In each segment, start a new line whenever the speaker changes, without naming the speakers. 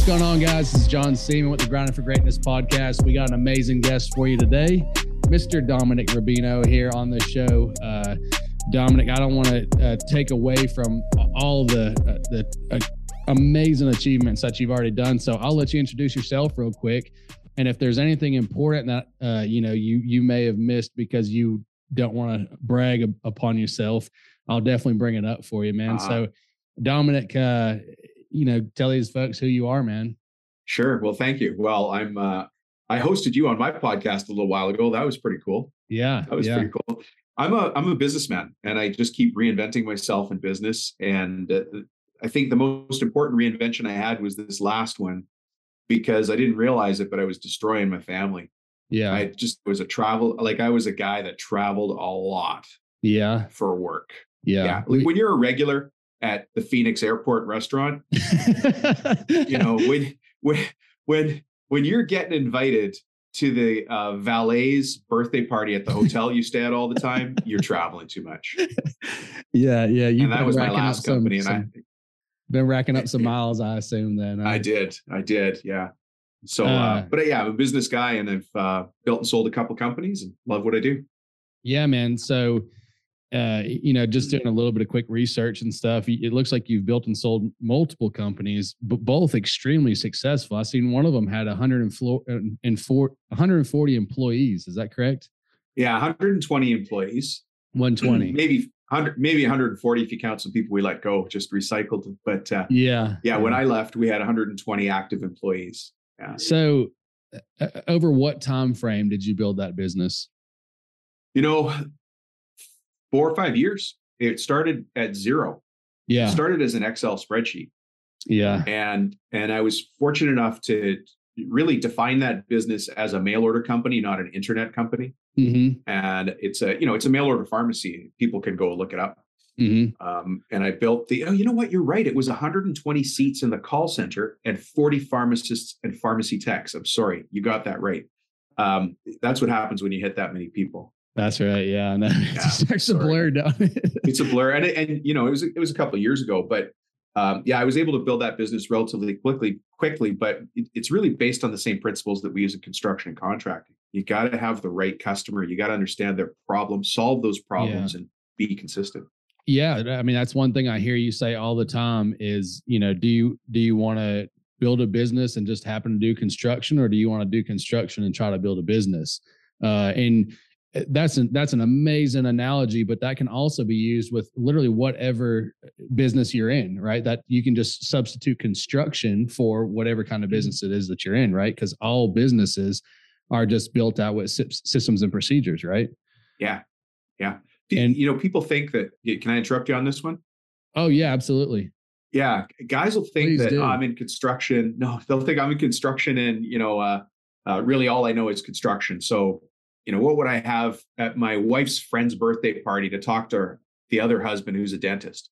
What's going on, guys? This is John Seaman with the Grinding for Greatness podcast. We got an amazing guest for you today, Mr. Dominic Rubino here on the show. Uh, Dominic, I don't want to uh, take away from all the uh, the uh, amazing achievements that you've already done. So I'll let you introduce yourself real quick, and if there's anything important that uh, you know you you may have missed because you don't want to brag upon yourself, I'll definitely bring it up for you, man. Uh-huh. So Dominic, uh, you know, tell these folks who you are, man.
Sure. Well, thank you. Well, I'm uh, I hosted you on my podcast a little while ago. That was pretty cool.
Yeah,
that was
yeah.
pretty cool. I'm a I'm a businessman, and I just keep reinventing myself in business. And uh, I think the most important reinvention I had was this last one because I didn't realize it, but I was destroying my family.
Yeah,
I just was a travel like I was a guy that traveled a lot.
Yeah,
for work.
Yeah,
yeah. Like when you're a regular at the Phoenix Airport restaurant, you know when when when when you're getting invited to the uh, valet's birthday party at the hotel you stay at all the time, you're traveling too much.
Yeah, yeah.
You and that was my last company, some, and I
been racking up some miles. I assume then.
I did, I did, yeah. So, uh, uh, but yeah, I'm a business guy, and I've uh, built and sold a couple companies, and love what I do.
Yeah, man. So uh, you know, just doing a little bit of quick research and stuff, it looks like you've built and sold multiple companies, but both extremely successful. I seen one of them had 140 uh, employees. Is that correct?
Yeah, 120 employees.
120.
maybe 100, maybe 140 if you count some people we let go, just recycled. But uh,
yeah,
yeah, when I left, we had 120 active employees. Yeah.
So, uh, over what time frame did you build that business?
You know, four or five years. It started at zero.
Yeah.
It started as an Excel spreadsheet.
Yeah.
And and I was fortunate enough to really define that business as a mail order company, not an internet company.
Mm-hmm.
And it's a you know it's a mail order pharmacy. People can go look it up.
Mm-hmm.
Um, and I built the oh you know what you're right. It was 120 seats in the call center and 40 pharmacists and pharmacy techs. I'm sorry, you got that right. Um, that's what happens when you hit that many people.
That's right. Yeah, no, yeah, it starts to blur down.
it's a blur, and and you know it was it was a couple of years ago, but um, yeah, I was able to build that business relatively quickly. Quickly, but it, it's really based on the same principles that we use in construction and contracting. You got to have the right customer. You got to understand their problem, solve those problems, yeah. and be consistent.
Yeah, I mean that's one thing I hear you say all the time is you know do you do you want to build a business and just happen to do construction, or do you want to do construction and try to build a business? Uh, and that's an that's an amazing analogy but that can also be used with literally whatever business you're in right? That you can just substitute construction for whatever kind of mm-hmm. business it is that you're in right? Because all businesses are just built out with systems and procedures right?
Yeah. Yeah. And you know people think that can i interrupt you on this one?
Oh yeah absolutely.
Yeah. Guys will think Please that oh, i'm in construction. No they'll think i'm in construction and you know uh, uh, really all i know is construction. So you know, what would I have at my wife's friend's birthday party to talk to her, the other husband who's a dentist?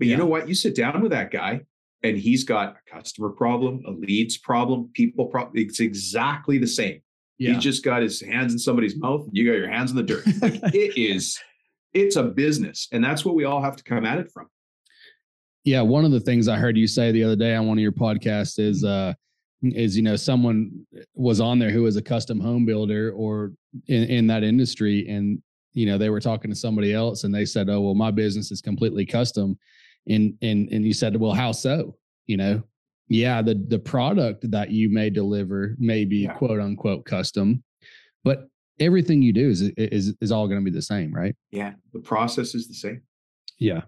But yeah. you know what? You sit down with that guy and he's got a customer problem, a leads problem, people problem. It's exactly the same. Yeah. He's just got his hands in somebody's mouth. And you got your hands in the dirt. Like it is, it's a business. And that's what we all have to come at it from.
Yeah. One of the things I heard you say the other day on one of your podcasts is, uh, is you know someone was on there who was a custom home builder or in, in that industry and you know they were talking to somebody else and they said oh well my business is completely custom. And and and you said well how so? You know yeah the the product that you may deliver may be yeah. quote unquote custom but everything you do is is is all going to be the same right?
Yeah the process is the same.
Yeah.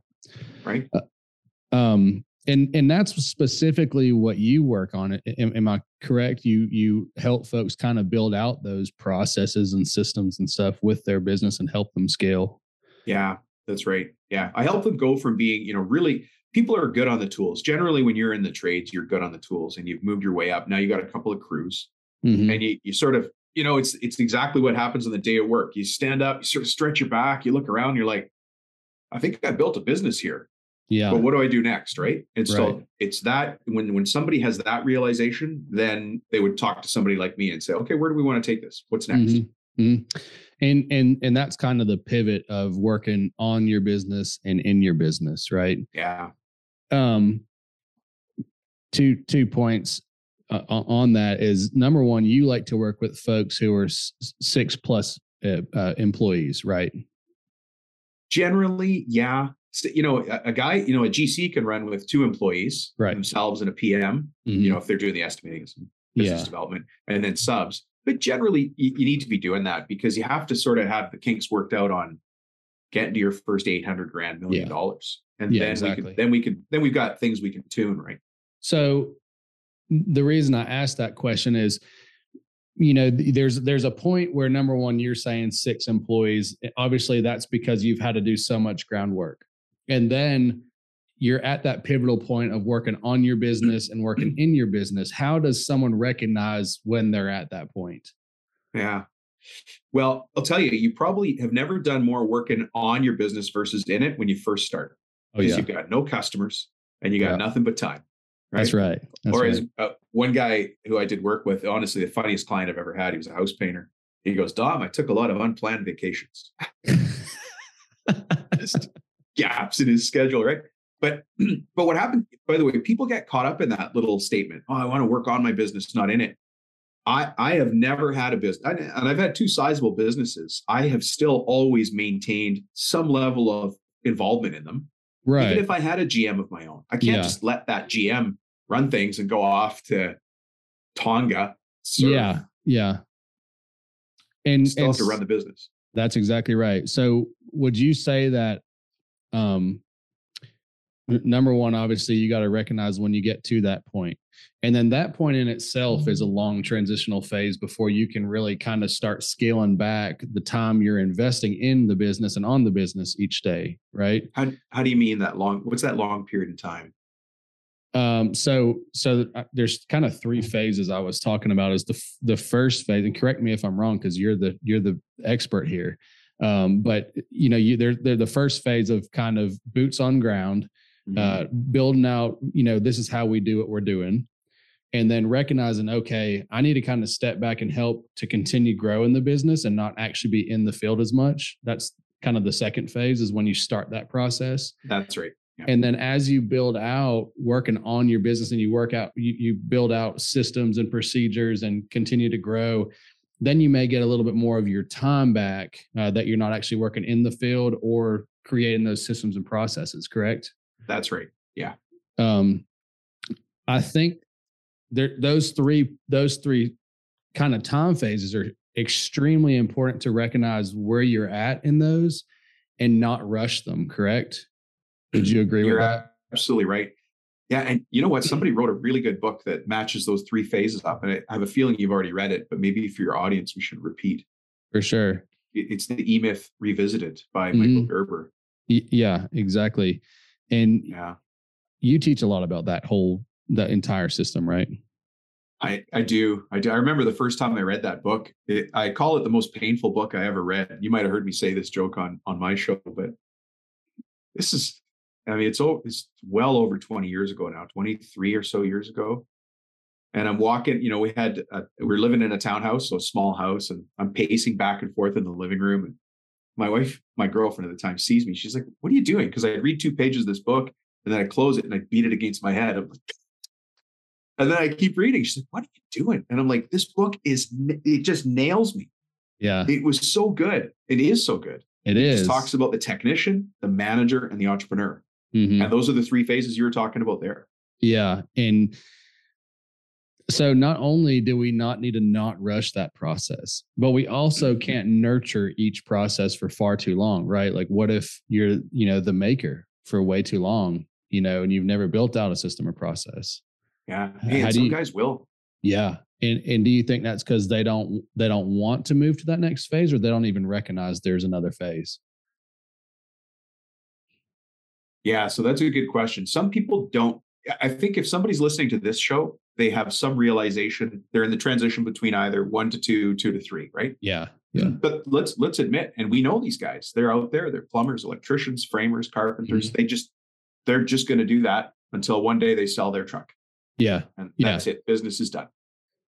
Right?
Uh, um and and that's specifically what you work on. Am, am, i correct? You you help folks kind of build out those processes and systems and stuff with their business and help them scale.
Yeah that's right. Yeah i help them go from being you know really people are good on the tools. Generally when you're in the trades you're good on the tools and you've moved your way up. Now you got a couple of crews mm-hmm. and you, you sort of you know it's it's exactly what happens on the day of work. You stand up you sort of stretch your back you look around you're like i think i built a business here
yeah.
But what do I do next? Right. And so right. it's that when when somebody has that realization, then they would talk to somebody like me and say, okay, where do we want to take this? What's next?
Mm-hmm. Mm-hmm. And and and that's kind of the pivot of working on your business and in your business, right?
Yeah.
Um two two points. uh, on that is number one, you like to work with folks who are s- six plus uh, uh, employees, right?
Generally, yeah. You know, a, a, guy, you know, a GC can run with two employees
right.
themselves and a PM, mm-hmm. you know, if they're doing the estimating business yeah. development and then subs. But generally, you, you, need to be doing that because you have to sort of have the kinks worked out on getting to your first 800 grand million yeah. dollars. And yeah, then exactly. we could, then we could, then we've got things we can tune, right?
So the reason I asked that question is, you know, there's there's a point where number one, you're saying six employees. Obviously, that's because you've had to do so much groundwork, and then you're at that pivotal point of working on your business and working in your business. How does someone recognize when they're at that point?
Yeah. Well, I'll tell you, you probably have never done more working on your business versus in it when you first start.
Oh, yeah.
You've got no customers and you got yeah. nothing but time.
Right? That's right. That's
or as uh, one guy who I did work with, honestly, the funniest client I've ever had, he was a house painter. He goes, Dom, I took a lot of unplanned vacations. Just gaps in his schedule, right? But but what happened, by the way, people get caught up in that little statement. Oh, I want to work on my business, not in it. I I have never had a business, and I've had two sizable businesses. I have still always maintained some level of involvement in them.
Right.
Even if I had a GM of my own, I can't yeah. just let that GM run things and go off to Tonga.
Serve. Yeah, yeah. And
still and have to run the business.
That's exactly right. So, would you say that um, number one, obviously, you got to recognize when you get to that. And then that point in itself is a mm-hmm. long transitional phase before you can really kind of start scaling back the time you're investing in the business and on the business each day, right?
How, how do you mean that long? What's that long period in time?
Um, so, so uh, there's kind of three phases I was talking about. Is the the first phase, and correct me if I'm wrong, because you're the you're the expert here. Um, but you know, you they're they're the first phase of kind of boots on ground, mm-hmm. uh, building out. You know, this is how we do what we're doing, and then recognizing, okay, I need to kind of step back and help to continue growing the business and not actually be in the field as much. That's kind of the second phase is when you start that process.
That's right.
Yeah. And then as you build out working on your business and you work out, you, you build out systems and procedures and continue to grow, then you may get a little bit more of your time back uh, that you're not actually working in the field or creating those systems and processes. Correct?
That's right. Yeah.
Um, I think there those three those three kind of time phases are extremely important to recognize where you're at in those and not rush them. Correct? Would you agree
You're
with that?
Absolutely right. Yeah, and you know what? Somebody wrote a really good book that matches those three phases up, and I have a feeling you've already read it, but maybe for your audience, we should repeat.
For sure.
It's the E Myth Revisited by mm-hmm. Michael Gerber.
Yeah, exactly. And
yeah,
you teach a lot about that whole that entire system, right?
I, I do. I do. I remember the first time I read that book. It, I call it the most painful book I ever read. You might have heard me say this joke on on my show, but this is I mean, it's it's well over 20 years ago now, 23 or so years ago. And I'm walking, you know, we had a, we we're living in a townhouse, so a small house, and I'm pacing back and forth in the living room. And my wife, my girlfriend at the time, sees me. She's like, "What are you doing?" Because I read two pages of this book, and then I close it and I beat it against my head. I'm like, and then I keep reading. She's like, "What are you doing?" And I'm like, "This book is it just nails me."
Yeah,
it was so good. It is so good.
It, it is.
talks about the technician, the manager, and the entrepreneur. Mm-hmm. And those are the three phases you were talking about there.
Yeah. And so not only do we not need to not rush that process, but we also mm-hmm. can't nurture each process for far too long, right? Like what if you're, you know, the maker for way too long, you know, and you've never built out a system or process.
Yeah. Hey, some you, guys will.
Yeah. And and do you think that's because they don't they don't want to move to that next phase or they don't even recognize there's another phase?
Yeah, so that's a good question. Some people don't. I think if somebody's listening to this show, they have some realization. They're in the transition between either one to two, two to three, right?
Yeah. Yeah.
But let's let's admit, and we know these guys. They're out there. They're plumbers, electricians, framers, carpenters. Mm-hmm. They just they're just going to do that until one day they sell their truck.
Yeah.
And that's yeah. it. Business is done.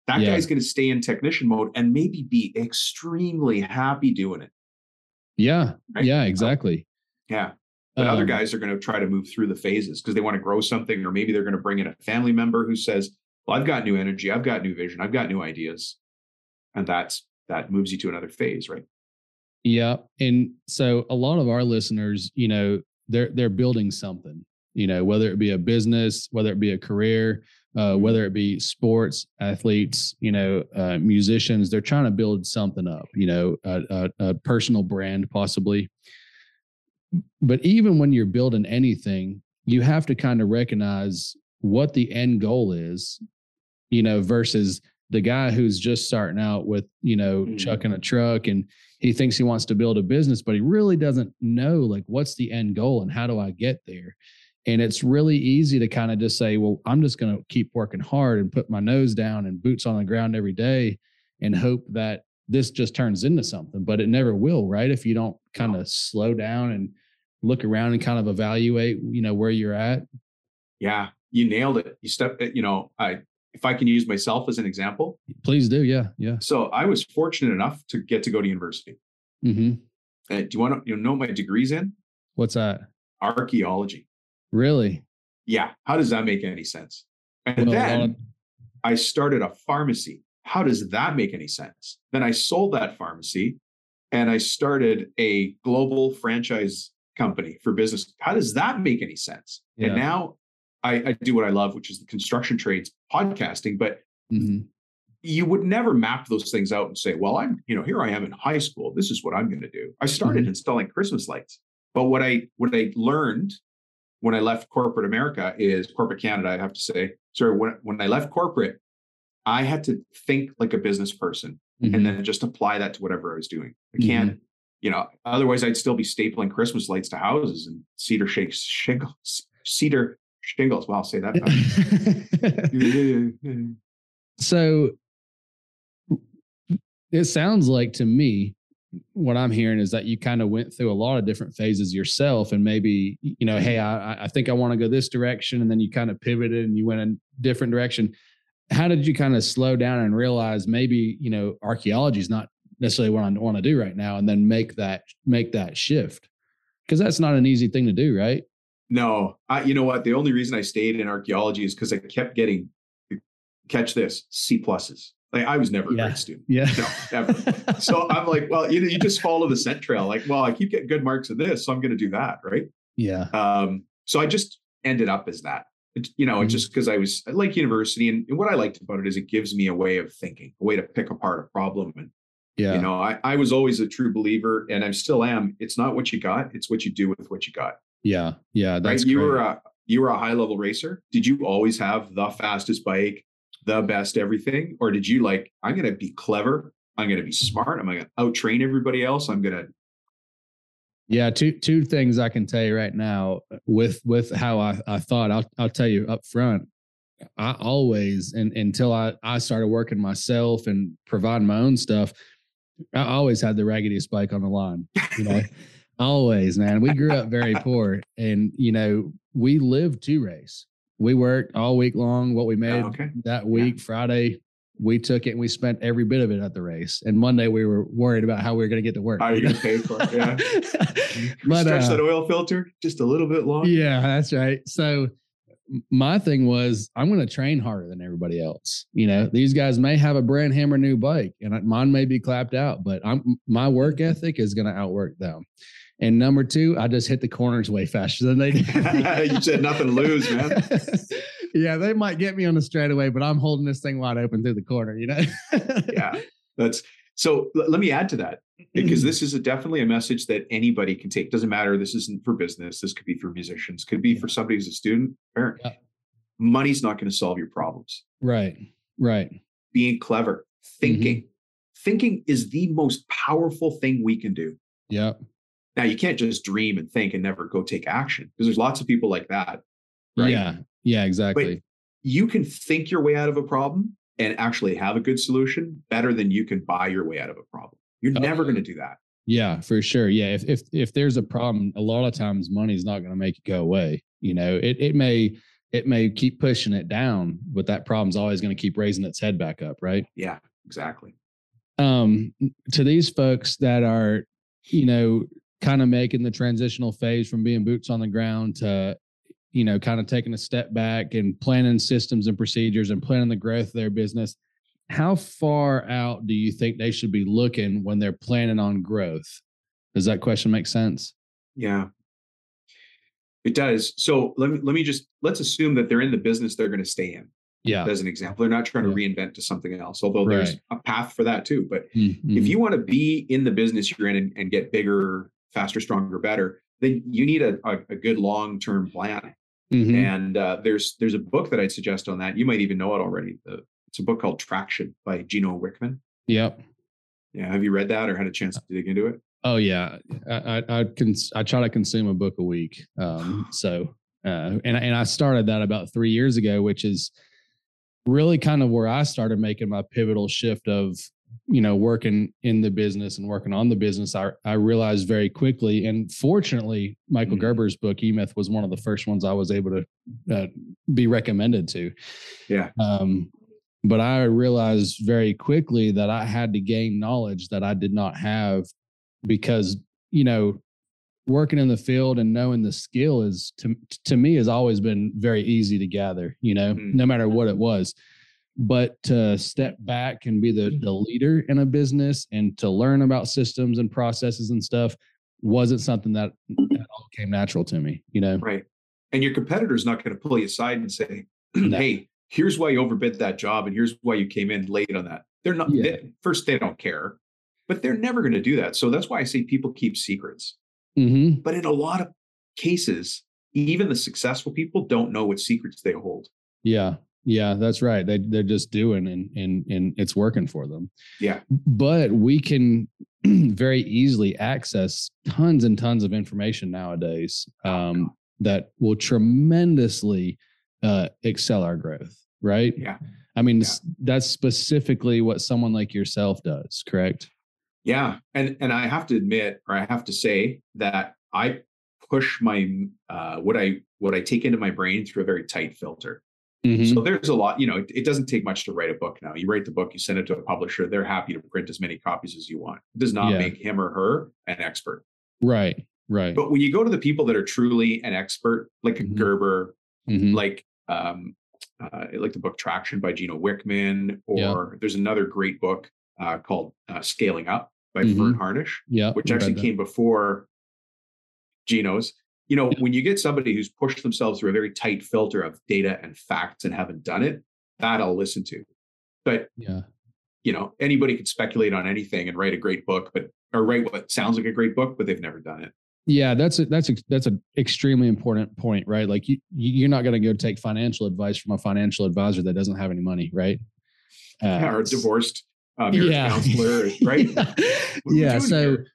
That yeah. guy's going to stay in technician mode and maybe be extremely happy doing it.
Yeah. Right? Yeah, exactly.
Yeah. But um, other guys are going to try to move through the phases because they want to grow something, or maybe they're going to bring in a family member who says, well, I've got new energy, I've got new vision, I've got new ideas. And that's that moves you to another phase, right?
Yeah. And so a lot of our listeners, you know, they're they're building something, you know, whether it be a business, whether it be a career, uh, mm-hmm. whether it be sports, athletes, you know, uh, musicians, they're trying to build something up, you know, a, a, a personal brand possibly. But even when you're building anything, you have to kind of recognize what the end goal is, you know, versus the guy who's just starting out with, you know, mm-hmm. chucking a truck and he thinks he wants to build a business, but he really doesn't know like what's the end goal and how do I get there? And it's really easy to kind of just say, well, I'm just going to keep working hard and put my nose down and boots on the ground every day and hope that this just turns into something, but it never will, right? If you don't kind of slow down and look around and kind of evaluate, you know, where you're at.
Yeah, you nailed it. You step, you know, I, if I can use myself as an example.
Please do. Yeah. Yeah.
So I was fortunate enough to get to go to university. Mm-hmm. Uh, do you want to you know my degrees in?
What's that?
Archaeology.
Really?
Yeah. How does that make any sense? And well, then I started a pharmacy. How does that make any sense? Then I sold that pharmacy and I started a global franchise company for business. How does that make any sense? Yeah. And now I, I, do what I love, which is the construction trades podcasting. But mm-hmm. you would never map those things out and say, well, I'm, you know, here I am in high school. This is what I'm going to do. I started mm-hmm. installing Christmas lights. But what I what I learned when I left corporate America is corporate Canada, I have to say. Sorry, when, when I left corporate, I had to think like a business person mm-hmm. and then just apply that to whatever I was doing. I can't, mm-hmm. You know, otherwise I'd still be stapling Christmas lights to houses and cedar shakes shingles, cedar shingles. Well, I'll say that.
so it sounds like to me what I'm hearing is that you kind of went through a lot of different phases yourself, and maybe you know, hey, I, I think I want to go this direction, and then you kind of pivoted and you went a different direction. How did you kind of slow down and realize maybe you know archaeology is not necessarily what I want to do right now, and then make that make that shift? Because that's not an easy thing to do, right?
No, I, you know what? The only reason I stayed in archaeology is because I kept getting catch this C pluses. Like I was never a great student.
Yeah.
No, ever. so I'm like, well, you know, you just follow the scent trail. Like, well, I keep getting good marks in this, so I'm going to do that, right?
Yeah.
Um. So I just ended up as that. It, you know, mm-hmm. just because I was I like university, and, and, what I liked about it is it gives me a way of thinking, a way to pick apart a problem. And yeah, you know, I I was always a true believer, and I still am. It's not what you got; it's what you do with what you got.
Yeah. Yeah. That's
right. You were a you were a high level racer. Did you always have the fastest bike? the best everything? Or did you like, I'm going to be clever. I'm going to be smart. I'm going to out train everybody else. I'm going to.
Yeah. Two, two things I can tell you right now uh, with, with how I, I thought I'll, I'll tell you up front. I always, and until I, I started working myself and providing my own stuff, I always had the raggediest bike on the line, you know, always, man. We grew up very poor and, you know, we lived to race we worked all week long. What we made oh, okay. that week, yeah. Friday, we took it and we spent every bit of it at the race. And Monday we were worried about how we were going to get to work.
How are you going to pay for it? Yeah. but, stretch uh, that oil filter just a little bit longer.
Yeah, that's right. So my thing was I'm going to train harder than everybody else. You know, these guys may have a brand hammer new bike and mine may be clapped out, but I'm my work ethic is going to outwork them. And number two, I just hit the corners way faster than they did.
you said nothing to lose, man.
yeah, they might get me on the straightaway, but I'm holding this thing wide open through the corner, you know?
yeah, that's so. L- let me add to that because this is a, definitely a message that anybody can take. Doesn't matter. This isn't for business. This could be for musicians. Could be for somebody who's a student, parent. Yeah. Money's not going to solve your problems.
Right. Right.
Being clever, thinking. Mm-hmm. Thinking is the most powerful thing we can do.
Yeah.
Now you can't just dream and think and never go take action because there's lots of people like that.
Right? Yeah. Yeah, exactly. But
you can think your way out of a problem and actually have a good solution better than you can buy your way out of a problem. You're okay. never going to do that.
Yeah, for sure. Yeah. If if if there's a problem, a lot of times money's not going to make it go away. You know, it it may it may keep pushing it down, but that problem's always going to keep raising its head back up, right?
Yeah, exactly.
Um, to these folks that are, you know, kind of making the transitional phase from being boots on the ground to you know, kind of taking a step back and planning systems and procedures and planning the growth of their business, how far out do you think they should be looking when they're planning on growth? Does that question make sense?
Yeah. It does. So let me let me just let's assume that they're in the business they're going to stay in.
Yeah.
As an example, they're not trying to reinvent to something else, although right. there's a path for that too. But mm-hmm. if you want to be in the business you're in and, and, get bigger, faster, stronger, better, then you need a, a, a good long term plan. Mm-hmm. And uh, there's there's a book that I'd suggest on that. You might even know it already. The, it's a book called Traction by Gino Wickman.
Yep.
Yeah. Have you read that or had a chance to dig into it?
Oh yeah, I I I, cons- I try to consume a book a week. Um, so uh, and and I started that about three years ago, which is really kind of where I started making my pivotal shift of you know working in the business and working on the business. I I realized very quickly, and fortunately, Michael mm-hmm. Gerber's book E Myth was one of the first ones I was able to uh, be recommended to.
Yeah. Um,
but I realized very quickly that I had to gain knowledge that I did not have because you know working in the field and knowing the skill is to to me has always been very easy to gather you know mm-hmm. no matter what it was but to step back and be the the leader in a business and to learn about systems and processes and stuff wasn't something that at all came natural to me you know
right and your competitor's not going to pull you aside and say hey here's why you overbid that job and here's why you came in late on that they're not yeah. they, first they don't care but they're never going to do that. So that's why I say people keep secrets. Mm-hmm. But in a lot of cases, even the successful people don't know what secrets they hold.
Yeah. Yeah, that's right. They they're just doing and and and it's working for them.
Yeah.
But we can very easily access tons and tons of information nowadays um, that will tremendously uh, excel our growth. Right.
Yeah.
I mean, yeah. that's specifically what someone like yourself does, correct?
Yeah, and and I have to admit, or I have to say that I push my uh, what I what I take into my brain through a very tight filter. Mm-hmm. So there's a lot, you know, it, it, doesn't take much to write a book now. You write the book, you send it to a publisher, they're happy to print as many copies as you want. It does not yeah. make him or her an expert.
Right, right.
But when you go to the people that are truly an expert, like a mm-hmm. Gerber, mm-hmm. like um, uh, like the book Traction by Gino Wickman, or yeah. there's another great book uh, called uh, Scaling Up by mm-hmm. Verne Harnish,
yeah,
which actually came before Gino's. You know, when you get somebody who's pushed themselves through a very tight filter of data and facts and haven't done it, that I'll listen to. But
yeah,
you know, anybody could speculate on anything and write a great book, but or write what sounds like a great book, but they've never done it.
Yeah, that's a, that's a, that's an extremely important point, right? Like you you're not going to go take financial advice from a financial advisor that doesn't have any money, right?
Uh, yeah, or divorced um, yeah. counselor, right?
yeah. So, here?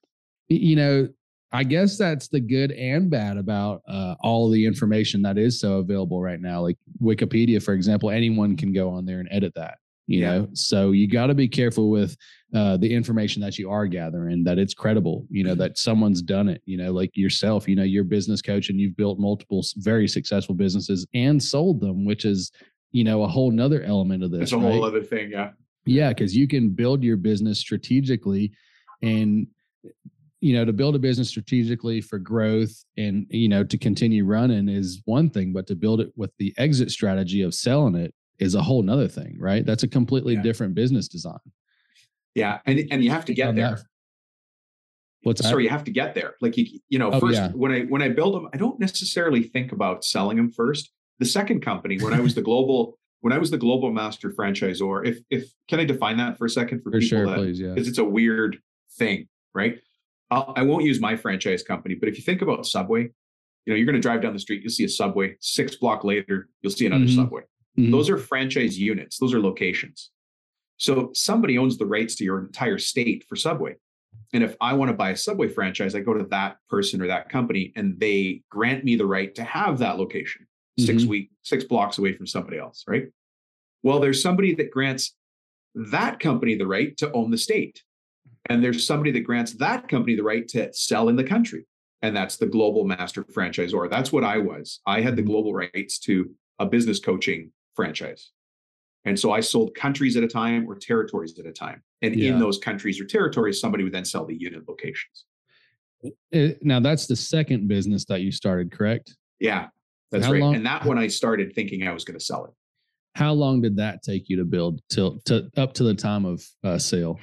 you know, I guess that's the good and bad about uh, all the information that is so available right now. Like Wikipedia, for example, anyone can go on there and edit that. You yeah. know, so you got to be careful with uh, the information that you are gathering, that it's credible. You know, mm-hmm. that someone's done it. You know, like yourself. You know, you're business coach and you've built multiple very successful businesses and sold them, which is you know a whole nother element of this.
It's a right? whole other thing. Yeah.
Yeah, because you can build your business strategically and you know to build a business strategically for growth and you know to continue running is one thing but to build it with the exit strategy of selling it is a whole nother thing right that's a completely yeah. different business design
yeah and and you have to get there
what's that?
sorry you have to get there like you you know oh, first yeah. when i when i build them i don't necessarily think about selling them first the second company when i was the global when I was the global master franchisor, if if can I define that for a second for,
for
people
sure,
that,
please, yeah,
because it's a weird thing, right? I'll, I will not use my franchise company, but if you think about Subway, you know, you're going to drive down the street, you'll see a Subway. Six block later, you'll see another mm-hmm. Subway. Mm-hmm. Those are franchise units. Those are locations. So somebody owns the rights to your entire state for Subway. And if I want to buy a Subway franchise, I go to that person or that company and they grant me the right to have that location 6 mm-hmm. week, six blocks away from somebody else, right? Well, there's somebody that grants that company the right to own the state. And there's somebody that grants that company the right to sell in the country. And that's the global master franchisor. That's what I was. I had the mm-hmm. global rights to a business coaching franchise. And so I sold countries at a time or territories at a time. And yeah. in those countries or territories, somebody would then sell the unit locations.
Uh, now, that's the second business that you started, correct?
Yeah. That's How right. Long, and that when I started thinking I was going to sell it.
How long did that take you to build till to up to the time of uh, sale?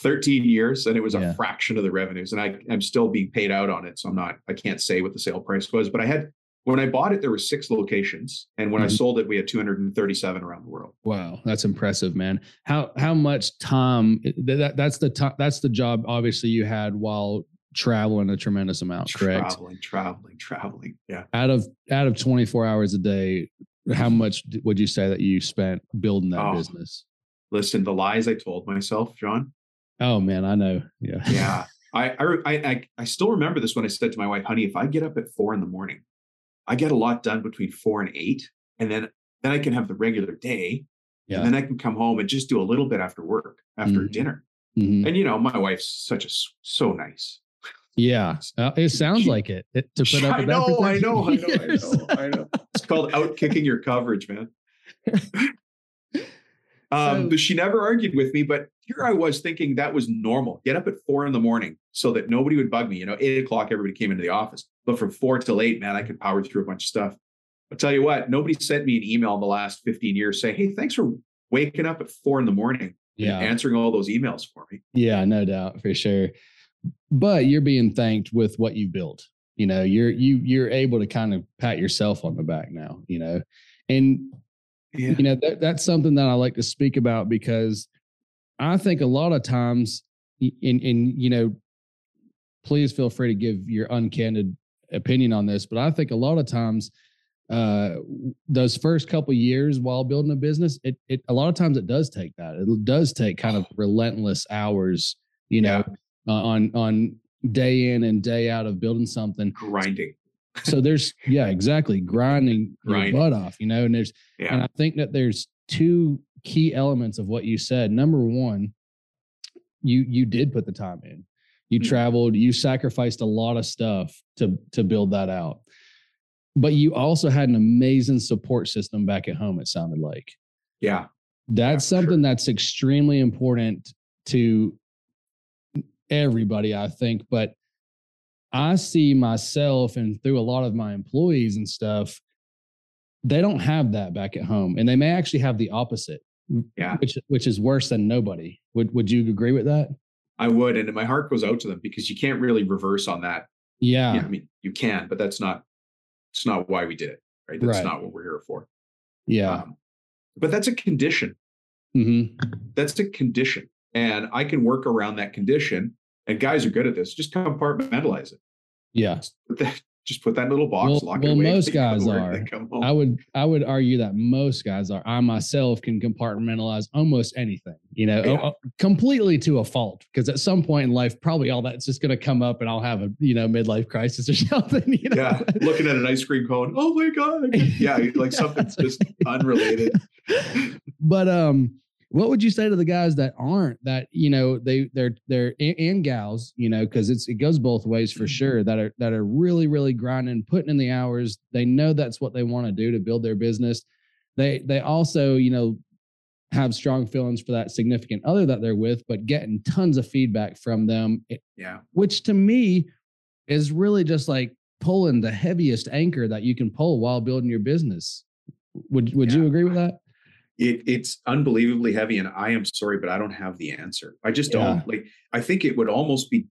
13 years and it was a yeah. fraction of the revenues and I, i'm still being paid out on it so i'm not i can't say what the sale price was but i had when i bought it there were six locations and when mm-hmm. i sold it we had 237 around the world.
Wow that's impressive man. How how much time that, that's the time that's the job obviously you had while traveling a tremendous amount correct?
Traveling traveling traveling yeah.
Out of out of 24 hours a day how much would you say that you spent building that oh, business?
listen the lies i told myself john
Oh man, I know. Yeah.
Yeah. I, I, I, I still remember this when I said to my wife, honey, if I get up at four in the morning, I get a lot done between four and eight. And then, then I can have the regular day. Yeah. And then I can come home and just do a little bit after work, after mm-hmm. dinner. Mm-hmm. And, you know, my wife's such a, so nice.
Yeah. Uh, it sounds she, like it, it, to put up
I know, I know, I know, I know, I know. It's called out kicking your coverage, man. Um, so, but she never argued with me. But here I was thinking that was normal. Get up at four in the morning so that nobody would bug me. You know, eight o'clock, everybody came into the office. But from four till eight, man, I could power through a bunch of stuff. I'll tell you what, nobody sent me an email in the last 15 years saying, Hey, thanks for waking up at four in the morning yeah. answering all those emails for me.
Yeah, no doubt for sure. But you're being thanked with what you built. You know, you're you you're able to kind of pat yourself on the back now, you know. And yeah. you know that, that's something that i like to speak about because i think a lot of times in in you know please feel free to give your uncandid opinion on this but i think a lot of times uh those first couple years while building a business it, it a lot of times it does take that it does take kind of relentless hours you know yeah. uh, on on day in and day out of building something
grinding
so there's yeah exactly grinding, grinding. your butt off you know and there's yeah. and i think that there's two key elements of what you said number one you you did put the time in you mm-hmm. traveled you sacrificed a lot of stuff to to build that out but you also had an amazing support system back at home it sounded like
yeah
that's yeah, something sure. that's extremely important to everybody i think but I see myself and through a lot of my employees and stuff, they don't have that back at home. And they may actually have the opposite.
Yeah.
Which which is worse than nobody. Would would you agree with that?
I would. And my heart goes out to them because you can't really reverse on that.
Yeah.
I mean, you can, but that's not it's not why we did it. Right. That's right. not what we're here for.
Yeah. Um,
but that's a condition.
Mm-hmm.
That's a condition. And I can work around that condition and guys are good at this. Just compartmentalize it.
Yeah.
Just put that little box,
well,
lock
well,
it away.
Most guys are. I would I would argue that most guys are. I myself can compartmentalize almost anything, you know, yeah. completely to a fault. Because at some point in life, probably all that's just going to come up, and I'll have a you know midlife crisis or something. You know?
Yeah, looking at an ice cream cone. Oh my god! Yeah, like something's just unrelated.
But um, what would you say to the guys that aren't that you know they they're they're and gals you know because it's it goes both ways for mm-hmm. sure that are that are really really grinding putting in the hours. They know that's what they want to do to build their business. They they also you know have strong feelings for that significant other that they're with but getting tons of feedback from them
yeah.
which to me is really just like pulling the heaviest anchor that you can pull while building your business. Would would yeah. you agree with that
it, it's unbelievably heavy and i am sorry but i don't have the answer i just don't like i think it would almost be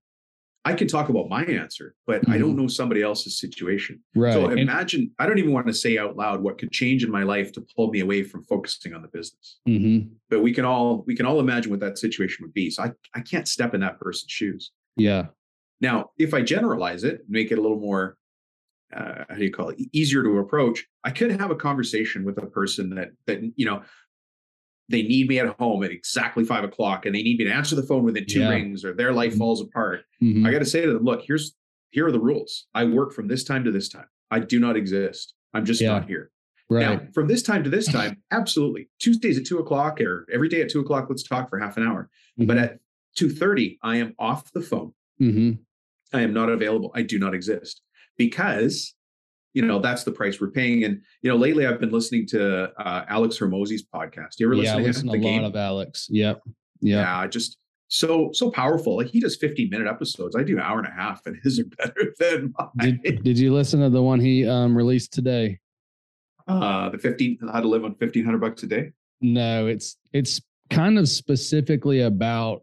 i can talk about my answer but mm-hmm. i don't mm-hmm. know somebody else's situation
right
so imagine and, i don't even want to say out loud what could change in my life to pull me away from focusing on the business
mm-hmm.
but we can all we can all imagine what that situation would be so i i can't step in that person's shoes
yeah
now if i generalize it make it a little more uh, how do you call it easier to approach i could have a conversation with a person that that you know they need me at home at exactly five o'clock and they need me to answer the phone within two yeah. rings or their life mm-hmm. falls apart mm-hmm. i got to say to them look here's here are the rules i work from this time to this time i do not exist i'm just yeah. not here right. now from this time to this time absolutely tuesdays at two o'clock or every day at two o'clock let's talk for half an hour mm-hmm. but at 2.30 i am off the phone
mm-hmm.
i am not available i do not exist because you know that's the price we're paying. And you know lately i've been listening to uh, alex Hormozi's podcast. You ever listen
yeah,
to
listen him? a lot of alex. Yep yep.
yeah just so so powerful. Like he does 15 minute episodes. I do an hour and a half and his are better than
mine. Did, did you listen to the one he um, released today?
Uh, the 15, how to live on 1500 bucks a day?
No, it's, it's kind of specifically about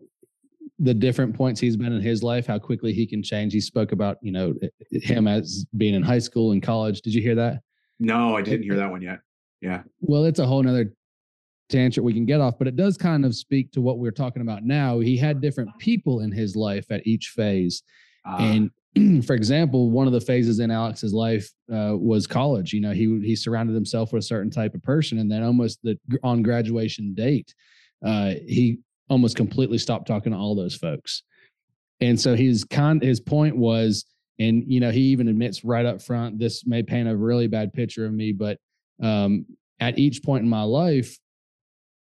the different points he's been in his life, how quickly he can change. He spoke about, you know, him as being in high school and college. Did you hear that?
No, I didn't hear that one yet. Yeah.
Well, it's a whole nother tangent we can get off, but it does kind of speak to what we're talking about now. He had different people in his life at each phase. Uh, and for example, one of the phases in Alex's life uh, was college. You know, he he surrounded himself with a certain type of person, and then almost the on graduation date, uh, he almost completely stopped talking to all those folks. And so his con his point was, and you know, he even admits right up front, this may paint a really bad picture of me, but um, at each point in my life,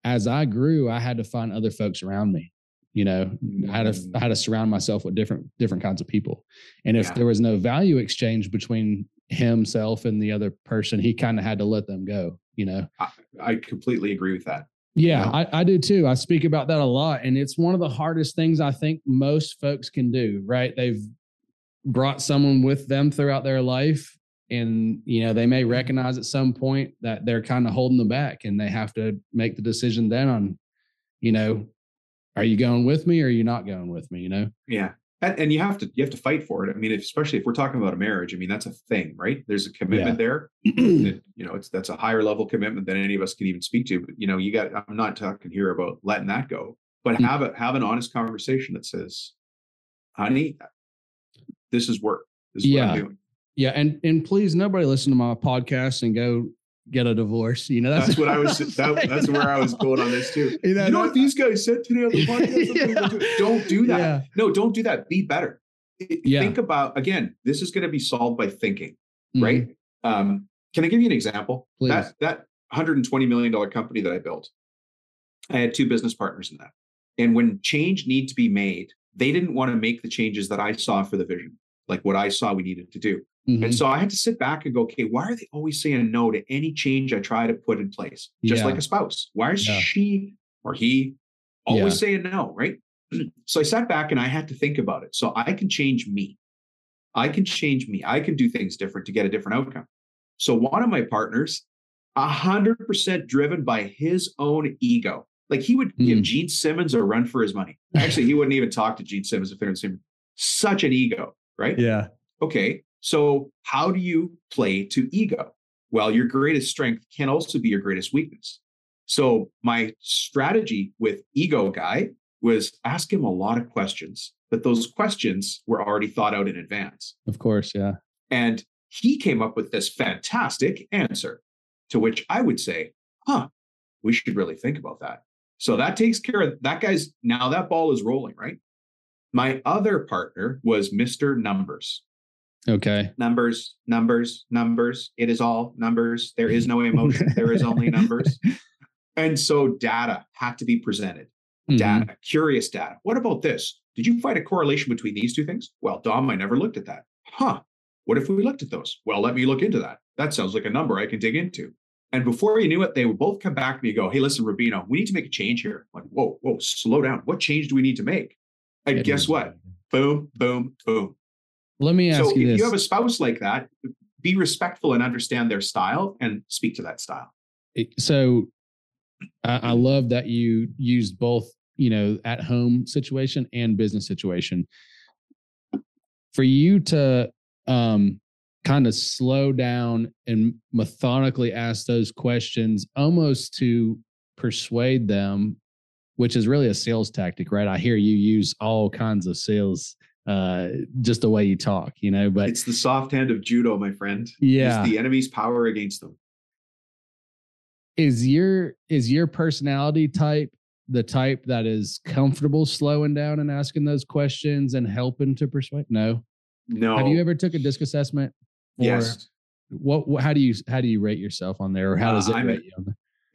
as I grew, I had to find other folks around me. You know, I had to I had to surround myself with different different kinds of people. And if yeah. there was no value exchange between himself and the other person, he kind of had to let them go. You know,
I, I completely agree with that.
Yeah, I, I, do too. I speak about that a lot. And it's one of the hardest things I think most folks can do, right? They've brought someone with them throughout their life. And, you know, they may recognize at some point that they're kind of holding them back and they have to make the decision then on, you know, are you going with me or are you not going with me? You know?
Yeah and, and, you have to you have to fight for it. I mean, if, especially if we're talking about a marriage, I mean that's a thing, right? There's a commitment yeah. there. that, you know, it's that's a higher level commitment than any of us can even speak to. But you know, you got. I'm not talking here about letting that go, but mm-hmm. have a have an honest conversation that says, "Honey, this is work. This is
yeah.
what I'm doing."
Yeah, and and please, nobody listen to my podcast and go get a divorce. You know,
that's, that's what I was. That, that's where I was going on this too. You know, you know what these guys said today on the podcast? yeah. Don't do that. Yeah. No, don't do that. Be better. Yeah. Think about again. This is going to be solved by thinking, mm-hmm. right? Um, can I give you an example?
Please.
That that 120 million dollar company that I built, I had two business partners in that, and when change needed to be made, they didn't want to make the changes that I saw for the vision, like what I saw we needed to do. Mm-hmm. And so I had to sit back and go, okay, why are they always saying no to any change I try to put in place? Just yeah. like a spouse. Why is yeah. she or he always yeah. saying no? Right. so I sat back and I had to think about it. So I can change me. I can change me. I can do things different to get a different outcome. So one of my partners, a hundred percent driven by his own ego. Like he would mm. give Gene Simmons a run for his money. Actually, he wouldn't even talk to Gene Simmons if they're in the same. Such an ego, right?
Yeah.
Okay. So, how do you play to ego? Well, your greatest strength can also be your greatest weakness. So, my strategy with ego guy was ask him a lot of questions, but those questions were already thought out in advance.
Of course, yeah.
And he came up with this fantastic answer to which I would say, huh, we should really think about that. So that takes care of that guy's now that ball is rolling, right? My other partner was Mr. Numbers.
Okay.
Numbers, numbers, numbers. It is all numbers. There is no emotion. there is only numbers. And so data had to be presented. Mm-hmm. Data, curious data. What about this? Did you find a correlation between these two things? Well, Dom, I never looked at that. Huh. What if we looked at those? Well, let me look into that. That sounds like a number I can dig into. And before you knew it, they would both come back to me and go, Hey, listen, Rubino, we need to make a change here. I'm like, whoa, whoa, slow down. What change do we need to make? And guess what? Boom, boom, boom.
Let me ask so you
if
this.
you have a spouse like that, be respectful and understand their style and speak to that style.
So I, I love that you used both, you know, at home situation and business situation. For you to um, kind of slow down and methodically ask those questions almost to persuade them which is really a sales tactic right i hear you use all kinds of sales uh, just the way you talk, you know. But
it's the soft hand of judo, my friend.
Yeah,
it's the enemy's power against them.
Is your is your personality type the type that is comfortable slowing down and asking those questions and helping to persuade? No,
no.
Have you ever took a disc assessment?
yes.
What, what? How do you how do you rate yourself on there, or how does uh, it uh, rate you on
there?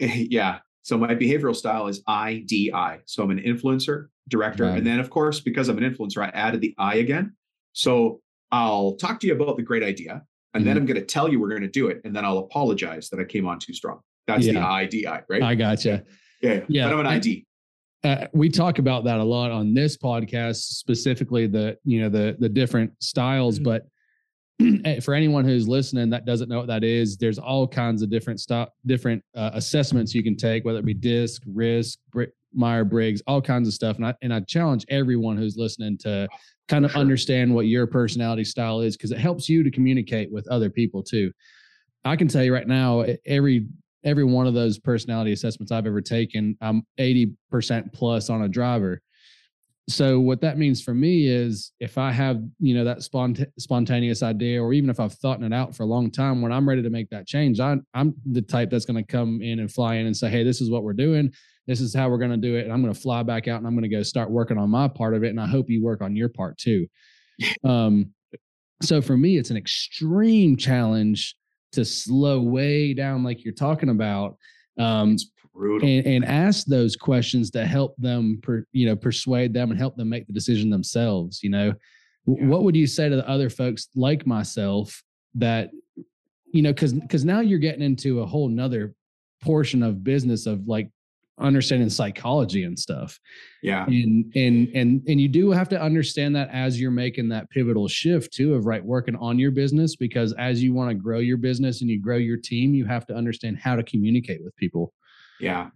Yeah. So my behavioral style is IDI. So I'm an influencer, director. Right. And then, of course, because I'm an influencer, I added the I again. So I'll talk to you about the great idea, and mm-hmm. then I'm going to tell you we're going to do it, and then I'll apologize that I came on too strong. That's yeah. the IDI, right?
I gotcha.
Yeah, yeah. yeah. But I'm an ID.
Uh, we talk about that a lot on this podcast, specifically the you know the the different styles. Mm-hmm. But for anyone who's listening that doesn't know what that is, there's all kinds of different stop, different uh, assessments you can take, whether it be DISC, risk, Meyer Briggs, all kinds of stuff. And I and I challenge everyone who's listening to kind of sure. understand what your personality style is because it helps you to communicate with other people too. I can tell you right now, every every one of those personality assessments I've ever taken, I'm 80% plus on a driver so what that means for me is if i have you know that spont- spontaneous idea or even if i've thought it out for a long time when i'm ready to make that change I, i'm the type that's going to come in and fly in and say hey this is what we're doing. This is how we're going to do it. And i'm going to fly back out and i'm going to go start working on my part of it. And i hope you work on your part too. Um, so for me it's an extreme challenge to slow way down like you're talking about um, Brutal. And, and ask those questions to help them, per, you know, persuade them and help them make the decision themselves. You know, yeah. what would you say to the other folks like myself that, you know, because because now you're getting into a whole nother portion of business of like understanding psychology and stuff.
Yeah.
And and and and you do have to understand that as you're making that pivotal shift too of right working on your business because as you want to grow your business and you grow your team, you have to understand how to communicate with people.
Yeah.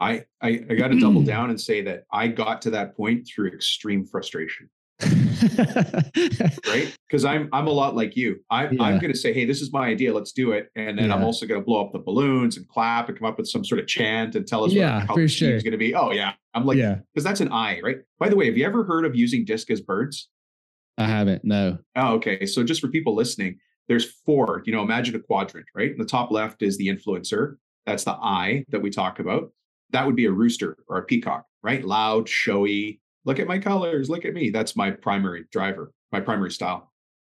I, I, I got to double down and say that I got to that point through extreme frustration. right? Because I'm I'm a lot like you. I, yeah. I'm going to say, hey, this is my idea. Let's do it. And then yeah. I'm also going to blow up the balloons and clap and come up with some sort of chant and tell us
yeah, what how for sure.
going to be. Oh yeah, I'm like, yeah, because that's an I, right? By the way, have you ever heard of using DISC as birds?
I haven't. No.
Oh, okay. So just for people listening, there's four. You know, imagine a quadrant, right? In the top left is the influencer. That's the I that we talk about. That would be a rooster or a peacock, right? Loud, showy. Look at my colors. Look at me. That's my primary driver, my primary style.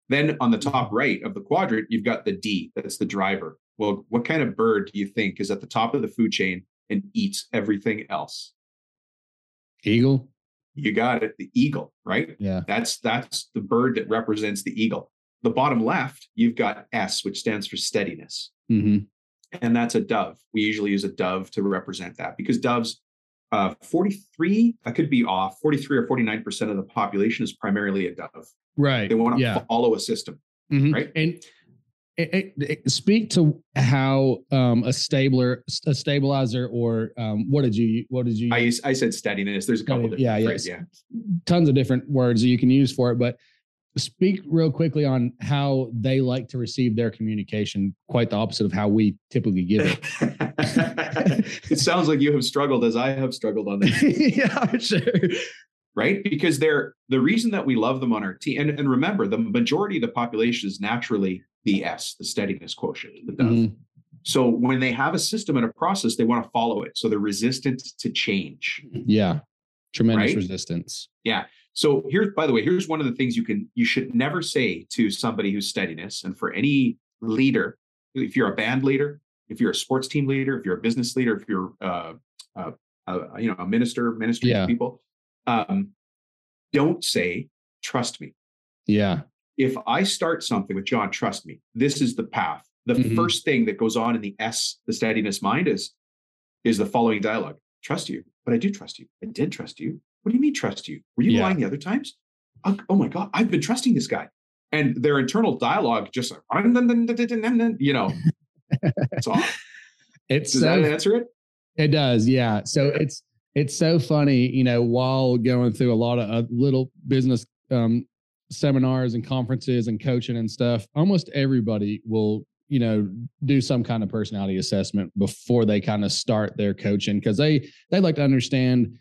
Then on the top right of the quadrant, you've got the D. That's the driver. Well, what kind of bird do you think is at the top of the food chain and eats everything else?
Eagle.
You got it. The eagle, right?
Yeah.
That's that's the bird that represents the eagle. The bottom left, you've got S, which stands for steadiness.
Mm-hmm
and that's a dove. We usually use a dove to represent that because doves, uh, 43, I could be off, 43 or 49% of the population is primarily a dove.
Right.
They want to yeah. follow a system.
Mm-hmm.
Right.
And it, it, it, speak to how um, a stabler, a stabilizer, or um, what did you, what did you?
I, I said steadiness. There's a couple. Different
yeah,
yes.
yeah, tons of different words that you can use for it, but speak real quickly on how they like to receive their communication quite the opposite of how we typically give it.
It sounds like you have struggled as i have struggled on this.
Yeah sure.
Right? Because they're the reason that we love them on our team and, and remember the majority of the population is naturally the s the steadiness quotient the dove. Mm-hmm. so when they have a system and a process they want to follow it. So they're resistant to change.
Yeah. Tremendous right? resistance.
Yeah so here's, by the way, here's one of the things you can, you should never say to somebody who's steadiness. And for any leader, if you're a band leader, if you're a sports team leader, if you're a business leader, if you're, uh, uh, uh you know, a minister, ministry yeah. people, um, don't say, trust me.
Yeah.
If I start something with John, trust me, this is the path. The mm-hmm. first thing that goes on in the S, the steadiness mind is, is the following dialogue. Trust you, but I do trust you. I did trust you. What do you mean trust you? Were you yeah. lying the other times? Oh, my God, I've been trusting this guy. And their internal dialogue just like, you know, it's off.
It's
Does so, that answer it?
It does. Yeah. So it's, it's so funny, you know, while going through a lot of uh, little business um, seminars and conferences and coaching and stuff, almost everybody will, you know, do some kind of personality assessment before they kind of start their coaching because they they like to understand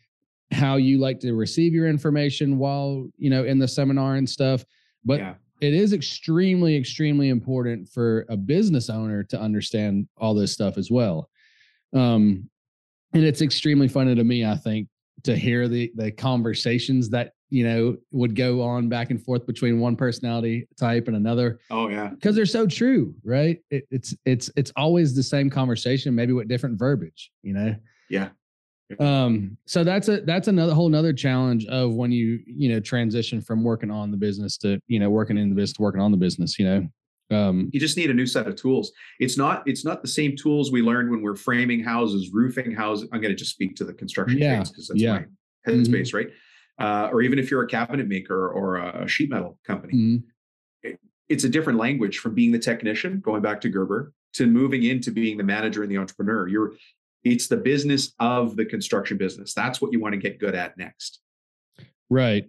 how you like to receive your information while you know in the seminar and stuff but yeah. it is extremely extremely important for a business owner to understand all this stuff as well. Um and it's extremely funny to me i think to hear the the conversations that you know would go on back and forth between one personality type and another
oh yeah.
because they're so true right? It, it's it's it's always the same conversation maybe with different verbiage you know?
Yeah
um so that's a that's another whole another challenge of when you you know transition from working on the business to you know working in the business to working on the business you know
um you just need a new set of tools it's not it's not the same tools we learned when we're framing houses roofing houses i'm going to just speak to the construction
yeah
because that's
yeah.
my headspace mm-hmm. right uh, or even if you're a cabinet maker or a sheet metal company
mm-hmm.
it's a different language from being the technician, going back to Gerber, to moving into being the manager and the entrepreneur. You're it's the business of the construction business. That's what you want to get good at next.
Right.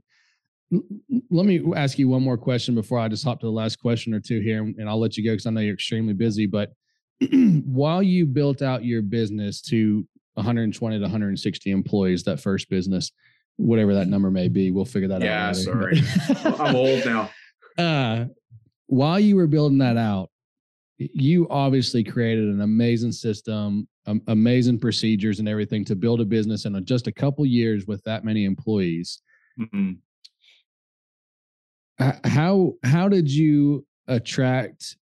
Let me ask you one more question before I just hop to the last question or two here, and I'll let you go because I know you're extremely busy. But while you built out your business to 120 to 160 employees, that first business, whatever that number may be, we'll figure that
yeah,
out.
Yeah, sorry. I'm old now.
Uh, while you were building that out, you obviously created an amazing system, um, amazing procedures, and everything to build a business in just a couple years with that many employees. Mm-hmm. How how did you attract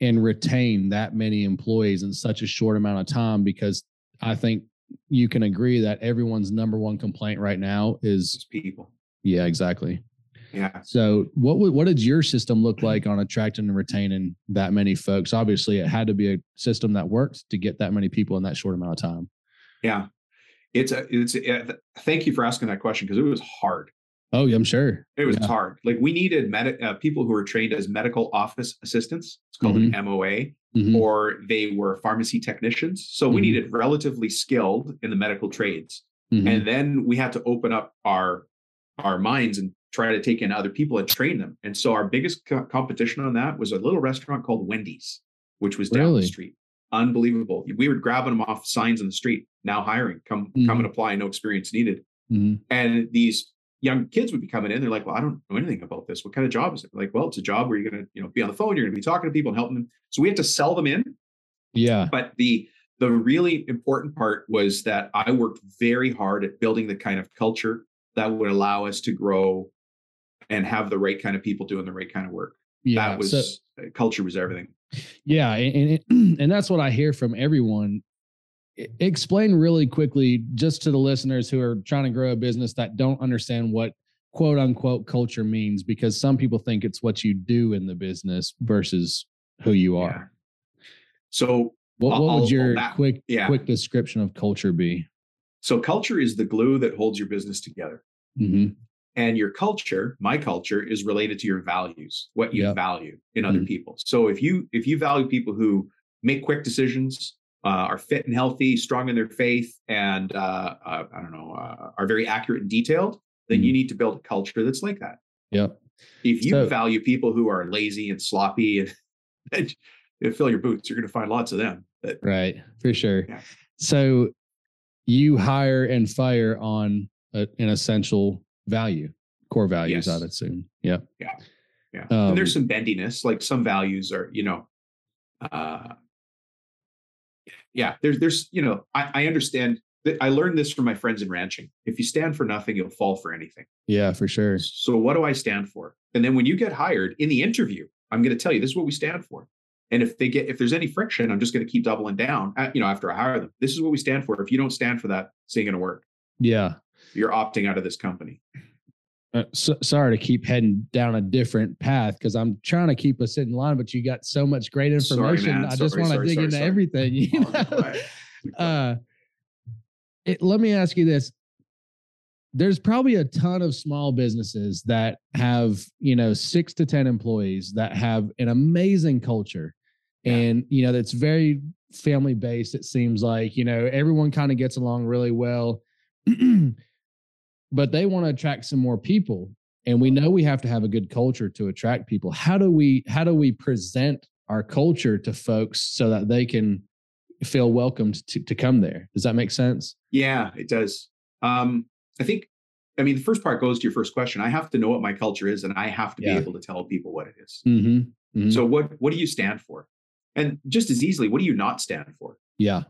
and retain that many employees in such a short amount of time? Because I think you can agree that everyone's number one complaint right now is
it's people.
Yeah, exactly.
Yeah.
So what what did your system look like on attracting and retaining that many folks? Obviously, it had to be a system that worked to get that many people in that short amount of time.
Yeah. It's a, it's a, thank you for asking that question because it was hard.
Oh, I'm sure.
It was yeah. hard. Like we needed med- uh, people who were trained as medical office assistants. It's called mm-hmm. an MOA, mm-hmm. or they were pharmacy technicians. So mm-hmm. we needed relatively skilled in the medical trades. Mm-hmm. And then we had to open up our our minds and try to take in other people and train them. And so our biggest co- competition on that was a little restaurant called Wendy's, which was down really? the street. Unbelievable. We were grabbing them off signs in the street. Now hiring, come mm-hmm. come and apply. No experience needed. Mm-hmm. And these young kids would be coming in. They're like, "Well, I don't know anything about this. What kind of job is it?" Like, "Well, it's a job where you're going to, you know, be on the phone. You're going to be talking to people and helping them." So we had to sell them in.
Yeah.
But the the really important part was that I worked very hard at building the kind of culture that would allow us to grow and have the right kind of people doing the right kind of work. Yeah, that was so, culture was everything.
Yeah, and and that's what I hear from everyone. Explain really quickly, just to the listeners who are trying to grow a business that don't understand what quote unquote culture means, because some people think it's what you do in the business versus who you are.
Yeah. So,
what, what would your quick yeah. quick description of culture be?
So, culture is the glue that holds your business together. Mm-hmm and your culture my culture is related to your values what you yep. value in other mm-hmm. people so if you if you value people who make quick decisions uh, are fit and healthy strong in their faith and uh, uh, i don't know uh, are very accurate and detailed then mm-hmm. you need to build a culture that's like that
yeah
if you so, value people who are lazy and sloppy and, and fill your boots you're going to find lots of them
that, right for sure yeah. so you hire and fire on a, an essential value, core values, yes. I'd assume.
Yeah. Yeah. Yeah. Um, and there's some bendiness, like some values are, you know, uh, yeah, there's, there's, you know, I, I understand that I learned this from my friends in ranching. If you stand for nothing, you'll fall for anything.
Yeah, for sure.
So what do I stand for? And then when you get hired in the interview, I'm going to tell you this is what we stand for. And if they get if there's any friction, I'm just going to keep doubling down. At, you know, after I hire them, this is what we stand for. If you don't stand for that, it's ain't going to work.
Yeah,
you're opting out of this company.
Uh, so, sorry to keep heading down a different path because I'm trying to keep us in line, but you got so much great information. Sorry, I just want to dig sorry, into everything. You know? uh, it, let me ask you this: There's probably a ton of small businesses that have you know six to ten employees that have an amazing culture, yeah. and you know that's very family based. It seems like you know everyone kind of gets along really well. but they want to attract some more people and we know we have to have a good culture to attract people how do we how do we present our culture to folks so that they can feel welcomed to, to come there does that make sense
yeah it does um i think i mean the first part goes to your first question i have to know what my culture is and i have to yeah. be able to tell people what it is. Mm-hmm. Mm-hmm. so what what do you stand for and just as easily what do you not stand for
yeah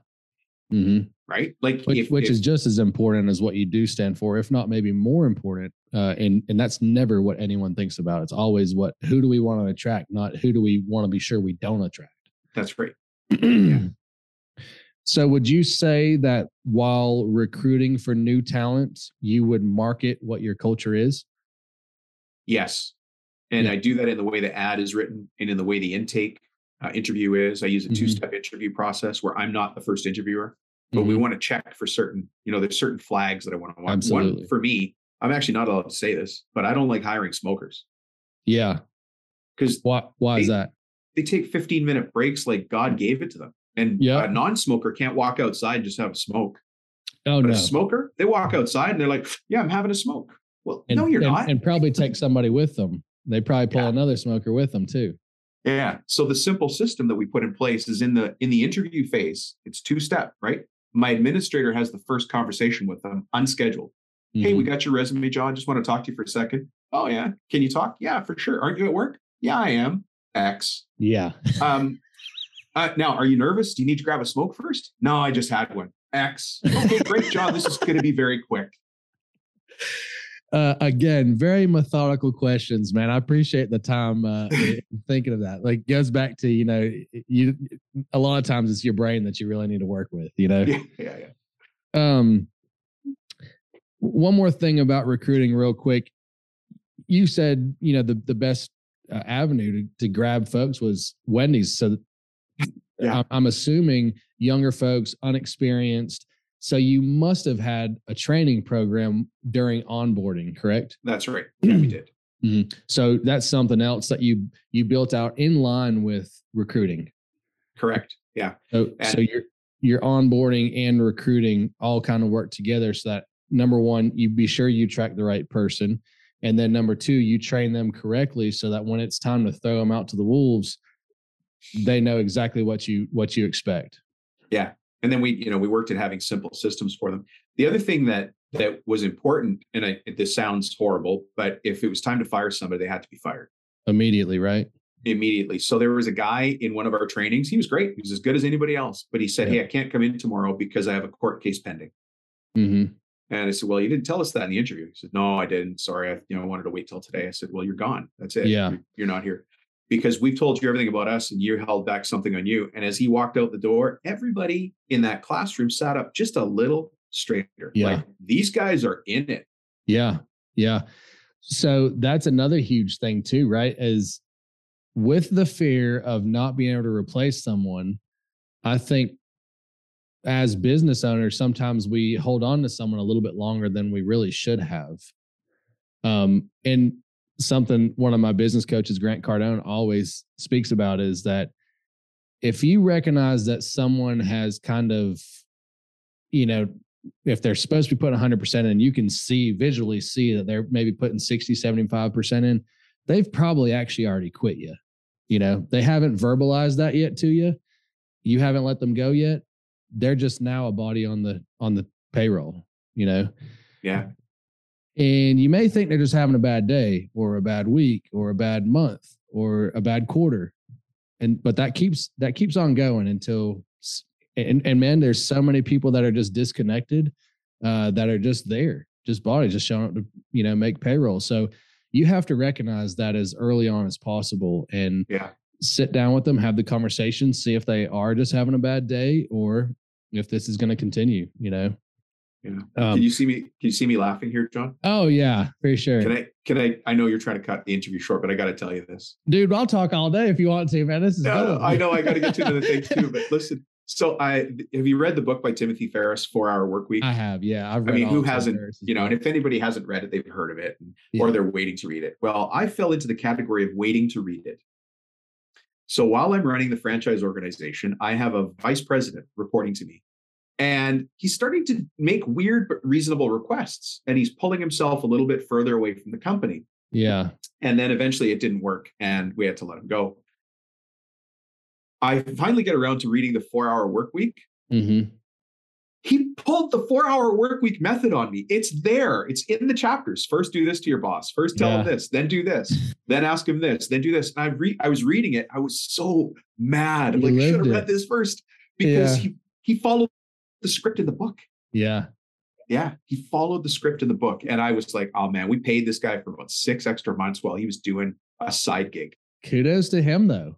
Mm-hmm.
Right. Like,
which, if, which if, is just as important as what you do stand for, if not maybe more important. Uh, and, and that's never what anyone thinks about. It's always what, who do we want to attract? Not who do we want to be sure we don't attract?
That's great. yeah.
So, would you say that while recruiting for new talent, you would market what your culture is?
Yes. And yeah. I do that in the way the ad is written and in the way the intake uh, interview is. I use a mm-hmm. two-step interview process where I'm not the first interviewer, but mm-hmm. we want to check for certain. You know, there's certain flags that I want to watch. Absolutely. One for me, I'm actually not allowed to say this, but I don't like hiring smokers.
Yeah.
because
why why
they,
is that?
They take 15 minute breaks like God gave it to them. And yep. a non-smoker can't walk outside and just have a smoke.
Oh but no.
A smoker, they walk outside and they're like, Yeah, I'm having a smoke. Well,
and,
no, you're
and,
not.
And probably take somebody with them. They probably pull yeah. another smoker with them too.
Yeah. So the simple system that we put in place is in the in the interview phase, it's two step, right? My administrator has the first conversation with them unscheduled. Mm-hmm. Hey, we mm-hmm. got your resume, John. Just want to talk to you for a second. Oh yeah. Can you talk? Yeah, for sure. Aren't you at work? Yeah, I am. X.
Yeah.
um, uh, now, are you nervous? Do you need to grab a smoke first? No, I just had one. X. Okay, great job. This is going to be very quick.
Uh, again, very methodical questions, man. I appreciate the time uh, thinking of that. Like, goes back to you know, you a lot of times it's your brain that you really need to work with. You know.
Yeah, yeah, yeah.
Um, one more thing about recruiting, real quick. You said you know the the best uh, avenue to, to grab folks was Wendy's. So yeah. I'm assuming younger folks, unexperienced. So you must have had a training program during onboarding, correct?
That's right. Yeah, we did.
Mm-hmm. So that's something else that you you built out in line with recruiting.
Correct. Yeah.
So and so your your onboarding and recruiting all kind of work together so that number one, you be sure you track the right person. And then number two, you train them correctly so that when it's time to throw them out to the wolves, they know exactly what you what you expect.
Yeah. And then we, you know, we worked at having simple systems for them. The other thing that that was important, and I, this sounds horrible, but if it was time to fire somebody, they had to be fired
immediately, right?
Immediately. So there was a guy in one of our trainings. He was great. He was as good as anybody else, but he said, yeah. "Hey, I can't come in tomorrow because I have a court case pending."
Mm-hmm.
And I said, "Well, you didn't tell us that in the interview." He said, "No, I didn't. Sorry, I you know wanted to wait till today." I said, "Well, you're gone. That's it.
Yeah,
you're, you're not here." Because we've told you everything about us and you held back something on you. And as he walked out the door, everybody in that classroom sat up just a little straighter.
Yeah.
Like these guys are in it.
Yeah. Yeah. So that's another huge thing too, right? Is with the fear of not being able to replace someone, I think as business owners, sometimes we hold on to someone a little bit longer than we really should have. Um, and something one of my business coaches, Grant Cardone, always speaks about is that if you recognize that someone has kind of, you know, if they're supposed to be putting 100% in, you can see visually see that they're maybe putting 60, 75% in, they've probably actually already quit you. You know, they haven't verbalized that yet to you. You haven't let them go yet. They're just now a body on the on the payroll, you know.
Yeah.
And you may think they're just having a bad day or a bad week or a bad month or a bad quarter. And but that keeps that keeps on going until and, and man, there's so many people that are just disconnected, uh, that are just there, just bodies just showing up to, you know, make payroll. So you have to recognize that as early on as possible and
yeah.
sit down with them, have the conversation, see if they are just having a bad day or if this is going to continue, you know.
Yeah. Um, can you see me? Can you see me laughing here, John?
Oh yeah, for sure.
Can I? Can I? I know you're trying to cut the interview short, but I got to tell you this,
dude. I'll talk all day if you want to, man. This is.
No, I know I got to get to another thing too, but listen. So I have you read the book by Timothy Ferriss, Four Hour Work Week?
I have, yeah.
i mean, who hasn't? You know, and if anybody hasn't read it, they've heard of it, and, yeah. or they're waiting to read it. Well, I fell into the category of waiting to read it. So while I'm running the franchise organization, I have a vice president reporting to me and he's starting to make weird but reasonable requests. And he's pulling himself a little bit further away from the company.
Yeah.
And then eventually it didn't work and we had to let him go. I finally get around to reading the four hour work week.
Mm-hmm.
He pulled the four hour work week method on me. It's there, it's in the chapters. First, do this to your boss. First, tell yeah. him this, then do this, then ask him this, then do this. And I, re- I was reading it. I was so mad. I'm like, I should have read this first because yeah. he, he followed the script in the book.
Yeah.
Yeah. He followed the script in the book. And I was like, oh man, we paid this guy for about six extra months while he was doing a side gig.
Kudos to him though.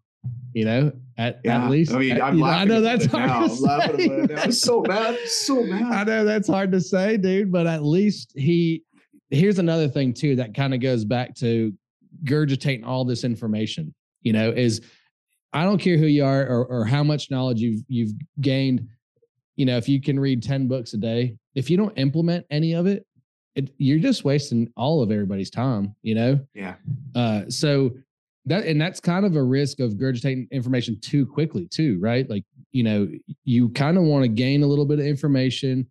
You know, at, yeah. at least
I mean, I'm laughing. Know, I know that's hard now. to say. I'm so mad, so mad.
I know that's hard to say, dude. But at least he. Here's another thing too that kind of goes back to gurgitating all this information. You know, is I don't care who you are or, or how much knowledge you've you've gained you know, if you can read 10 books a day, if you don't implement any of it, it you're just wasting all of everybody's time, you know?
Yeah.
Uh, so that and that's kind of a risk of gurgitating information too quickly too right like you know you kind of want to gain a little bit of information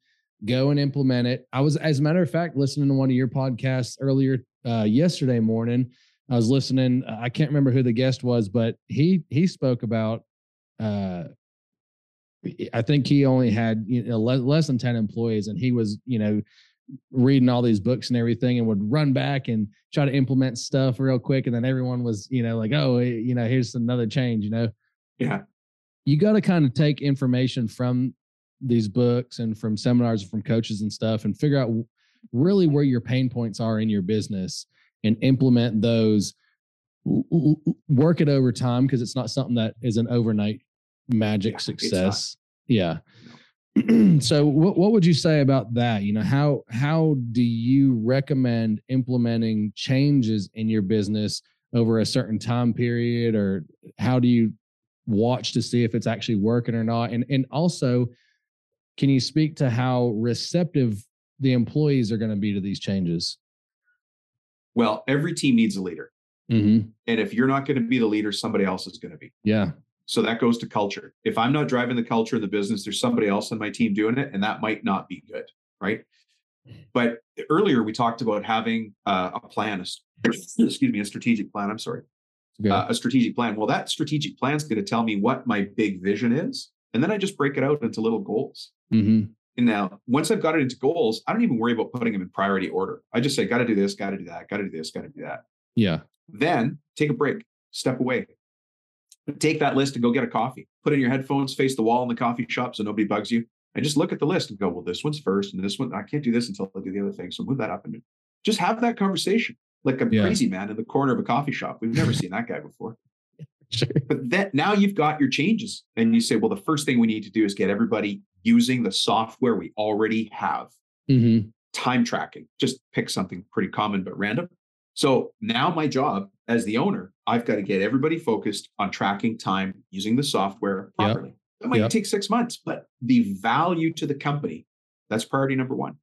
go and implement it i was as a matter of fact listening to one of your podcasts earlier uh, yesterday morning i was listening i can't remember who the guest was but he he spoke about uh i think he only had you know less, less than 10 employees and he was you know reading all these books and everything and would run back and try to implement stuff real quick and then everyone was you know like oh eh, you know here's another change you know?
Yeah.
You got to kind of take information from these books and from seminars and from coaches and stuff and figure out really where your pain points are in your business and implement those. Work it over time because it's not something that is an overnight magic yeah, success. Yeah. So what, what would you say about that? You know how how do you recommend implementing changes in your business over a certain time period or how do you watch to see if it's actually working or not? And and also can you speak to how receptive the employees are going to be to these changes?
Well every team needs a leader. Mm-hmm. and if you're not going to be the leader somebody else is going to be.
Yeah
so that goes to culture. If I'm not driving the culture of the business, there's somebody else on my team doing it, and that might not be good, right? But earlier we talked about having uh, a plan, a, excuse me, a strategic plan. I'm sorry, uh, a strategic plan. Well, that strategic plan is going to tell me what my big vision is, and then I just break it out into little goals. Mm-hmm. And now, once I've got it into goals, I don't even worry about putting them in priority order. I just say, got to do this, got to do that, got to do this, got to do that.
Yeah.
Then take a break, step away, take that list and go get a coffee. Put in your headphones, face the wall in the coffee shop so nobody bugs you, and just look at the list and go, well, this one's first, and this one I can't do this until I do the other thing. So move that up and just have that conversation like a yeah. crazy man in the corner of a coffee shop. We've never seen that guy before. Sure. But that now you've got your changes, and you say, well, the first thing we need to do is get everybody using the software we already have. Mm-hmm. Time tracking. Just pick something pretty common but random. So now my job as the owner, I've got to get everybody focused on tracking time using the software properly. Yep. That might yep. take six months, but the value to the company, that's priority number one.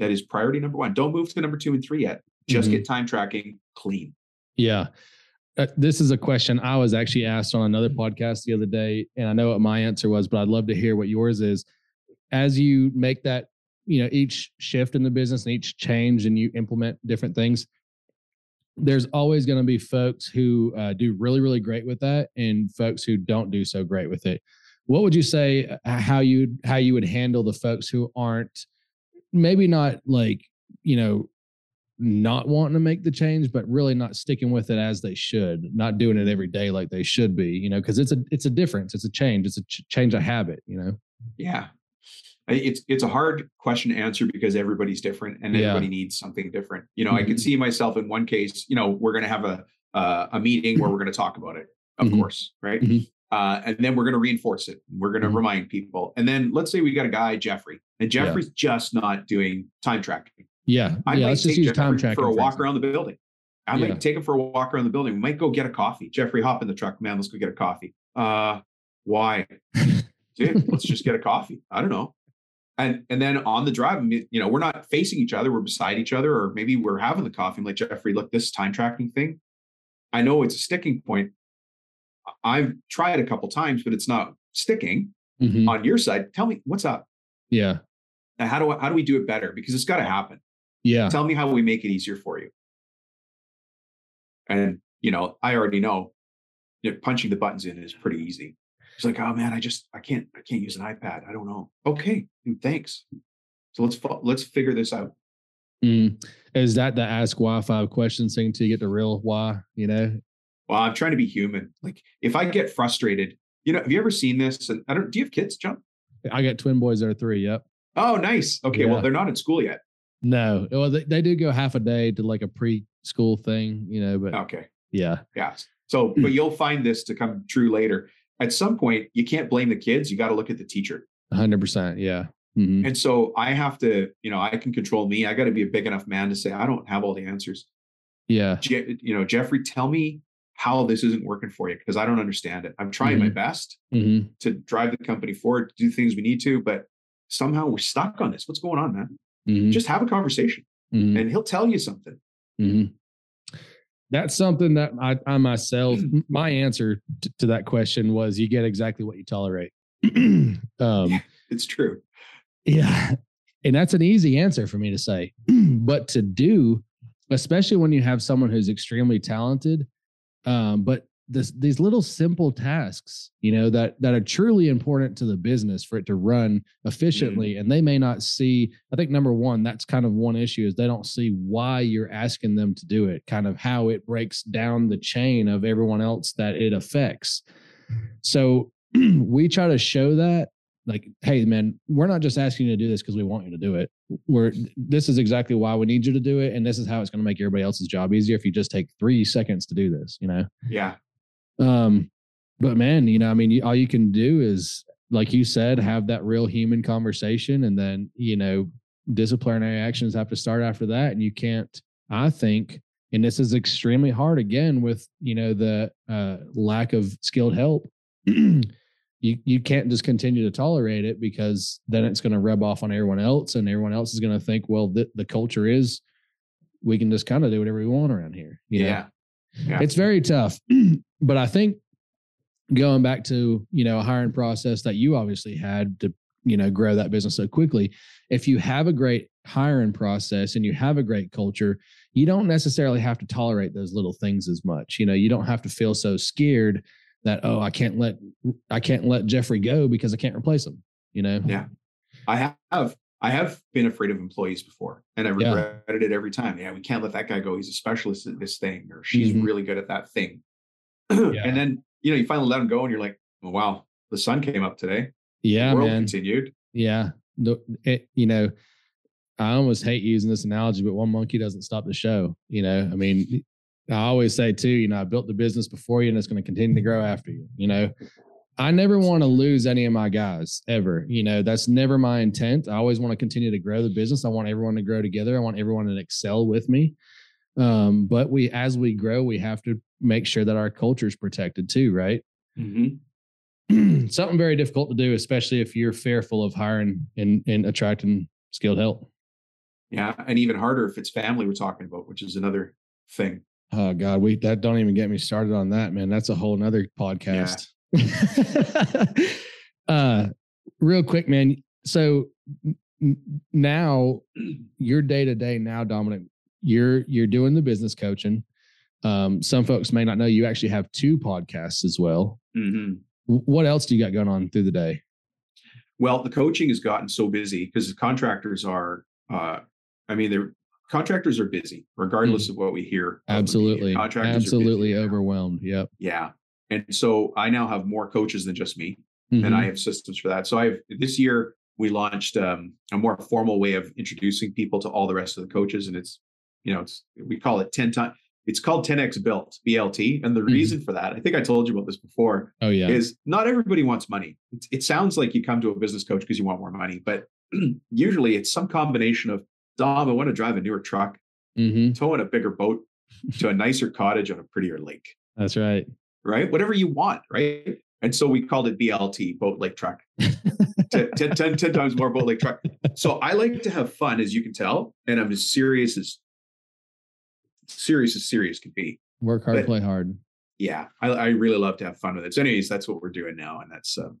That is priority number one. Don't move to number two and three yet. Just mm-hmm. get time tracking clean.
Yeah. Uh, this is a question I was actually asked on another podcast the other day, and I know what my answer was, but I'd love to hear what yours is. As you make that, you know, each shift in the business and each change and you implement different things, there's always going to be folks who uh, do really really great with that and folks who don't do so great with it. What would you say uh, how you how you would handle the folks who aren't maybe not like you know not wanting to make the change but really not sticking with it as they should not doing it every day like they should be you know because it's a it's a difference it's a change it's a ch- change of habit you know?
Yeah it's it's a hard question to answer because everybody's different and everybody yeah. needs something different. You know, mm-hmm. I could mm-hmm. see myself in one case. You know, we're going to have a uh, a meeting where we're going to talk about it, of mm-hmm. course, right? Mm-hmm. Uh, and then we're going to reinforce it. We're going to mm-hmm. remind people. And then let's say we got a guy Jeffrey, and Jeffrey's yeah. just not doing time tracking.
Yeah,
I
yeah,
might take Jeffrey time tracking for a walk around the building. I yeah. might take him for a walk around the building. We might go get a coffee. Jeffrey, hop in the truck, man. Let's go get a coffee. Uh, why? Dude, let's just get a coffee. I don't know and and then on the drive, you know, we're not facing each other, we're beside each other, or maybe we're having the coffee. I'm like, Jeffrey, look, this time tracking thing, I know it's a sticking point. I've tried a couple times, but it's not sticking mm-hmm. on your side. Tell me what's up.
Yeah.
Now, how do I, how do we do it better? Because it's got to happen.
Yeah.
Tell me how we make it easier for you. And you know, I already know, you know punching the buttons in is pretty easy. He's like, oh man, I just I can't I can't use an iPad. I don't know. Okay, thanks. So let's let's figure this out.
Mm. Is that the ask why five questions thing to get the real why? You know.
Well, I'm trying to be human. Like if I get frustrated, you know, have you ever seen this? And I don't. Do you have kids, John?
I got twin boys that are three. Yep.
Oh, nice. Okay. Yeah. Well, they're not in school yet.
No. Well, they, they do go half a day to like a preschool thing, you know. But
okay.
Yeah.
Yeah. So, but you'll find this to come true later at some point you can't blame the kids you got to look at the teacher
100% yeah
mm-hmm. and so i have to you know i can control me i got to be a big enough man to say i don't have all the answers
yeah
Je- you know jeffrey tell me how this isn't working for you because i don't understand it i'm trying mm-hmm. my best mm-hmm. to drive the company forward do things we need to but somehow we're stuck on this what's going on man mm-hmm. just have a conversation mm-hmm. and he'll tell you something
mm-hmm. That's something that I, I myself, my answer to, to, that question was you get exactly what you tolerate.
um, yeah, it's true.
Yeah. And that's an easy answer for me to say. but to do, especially when you have someone who's extremely talented, um, but this, these little simple tasks, you know, that that are truly important to the business for it to run efficiently. Mm-hmm. And they may not see, I think number one, that's kind of one issue is they don't see why you're asking them to do it, kind of how it breaks down the chain of everyone else that it affects. So we try to show that like hey man we're not just asking you to do this because we want you to do it we're this is exactly why we need you to do it and this is how it's going to make everybody else's job easier if you just take three seconds to do this you know
yeah
um, but man, you know, I mean, all you can do is, like you said, have that real human conversation, and then you know, disciplinary actions have to start after that. And you can't, I think, and this is extremely hard again with you know the uh, lack of skilled help. you you can't just continue to tolerate it because then it's going to rub off on everyone else, and everyone else is going to think, well, the, the culture is we can just kind of do whatever we want around here.
Yeah.
Yeah. It's very tough but I think going back to you know a hiring process that you obviously had to you know grow that business so quickly if you have a great hiring process and you have a great culture you don't necessarily have to tolerate those little things as much. You know you don't have to feel so scared that oh i can't let i can't let jeffrey go because i can't replace him you know?
Yeah. I have i have been afraid of employees before and i regretted yeah. it every time. Yeah we can't let that guy go. He's a specialist at this thing or she's mm-hmm. really good at that thing yeah. and then you know you finally let them go and you're like oh, wow the sun came up today
yeah the world man.
continued
yeah it, you know i almost hate using this analogy but one monkey doesn't stop the show you know i mean i always say too you know i built the business before you and it's going to continue to grow after you you know I never want to lose any of my guys ever. You know, that's never my intent. I always want to continue to grow the business. I want everyone to grow together. I want everyone to excel with me. Um, but we, as we grow, we have to make sure that our culture is protected too, right? Mm-hmm. Something very difficult to do, especially if you're fearful of hiring and, and attracting skilled help.
Yeah, and even harder if it's family we're talking about, which is another thing.
Oh God, we that don't even get me started on that, man. That's a whole nother podcast. Yeah. uh, real quick, man. So now your day to day now, Dominic, you're you're doing the business coaching. Um, some folks may not know you actually have two podcasts as well. Mm-hmm. What else do you got going on through the day?
Well, the coaching has gotten so busy because the contractors are. Uh, I mean, they're contractors are busy regardless mm. of what we hear.
Absolutely, contractors absolutely overwhelmed. Yep.
Yeah, and so I now have more coaches than just me, mm-hmm. and I mm-hmm. have systems for that. So I've this year we launched um, a more formal way of introducing people to all the rest of the coaches, and it's you know, it's we call it 10 times it's called 10x built BLT. And the mm-hmm. reason for that, I think I told you about this before.
Oh, yeah.
Is not everybody wants money. It, it sounds like you come to a business coach because you want more money, but usually it's some combination of Dom, I want to drive a newer truck, mm-hmm. towing a bigger boat to a nicer cottage on a prettier lake.
That's right.
Right. Whatever you want. Right. And so we called it BLT, boat lake truck. 10, 10, 10, 10 times more boat lake truck. So I like to have fun, as you can tell, and I'm as serious as serious as serious can be.
Work hard, but, play hard.
Yeah, I, I, really love to have fun with it. So, anyways, that's what we're doing now, and that's um,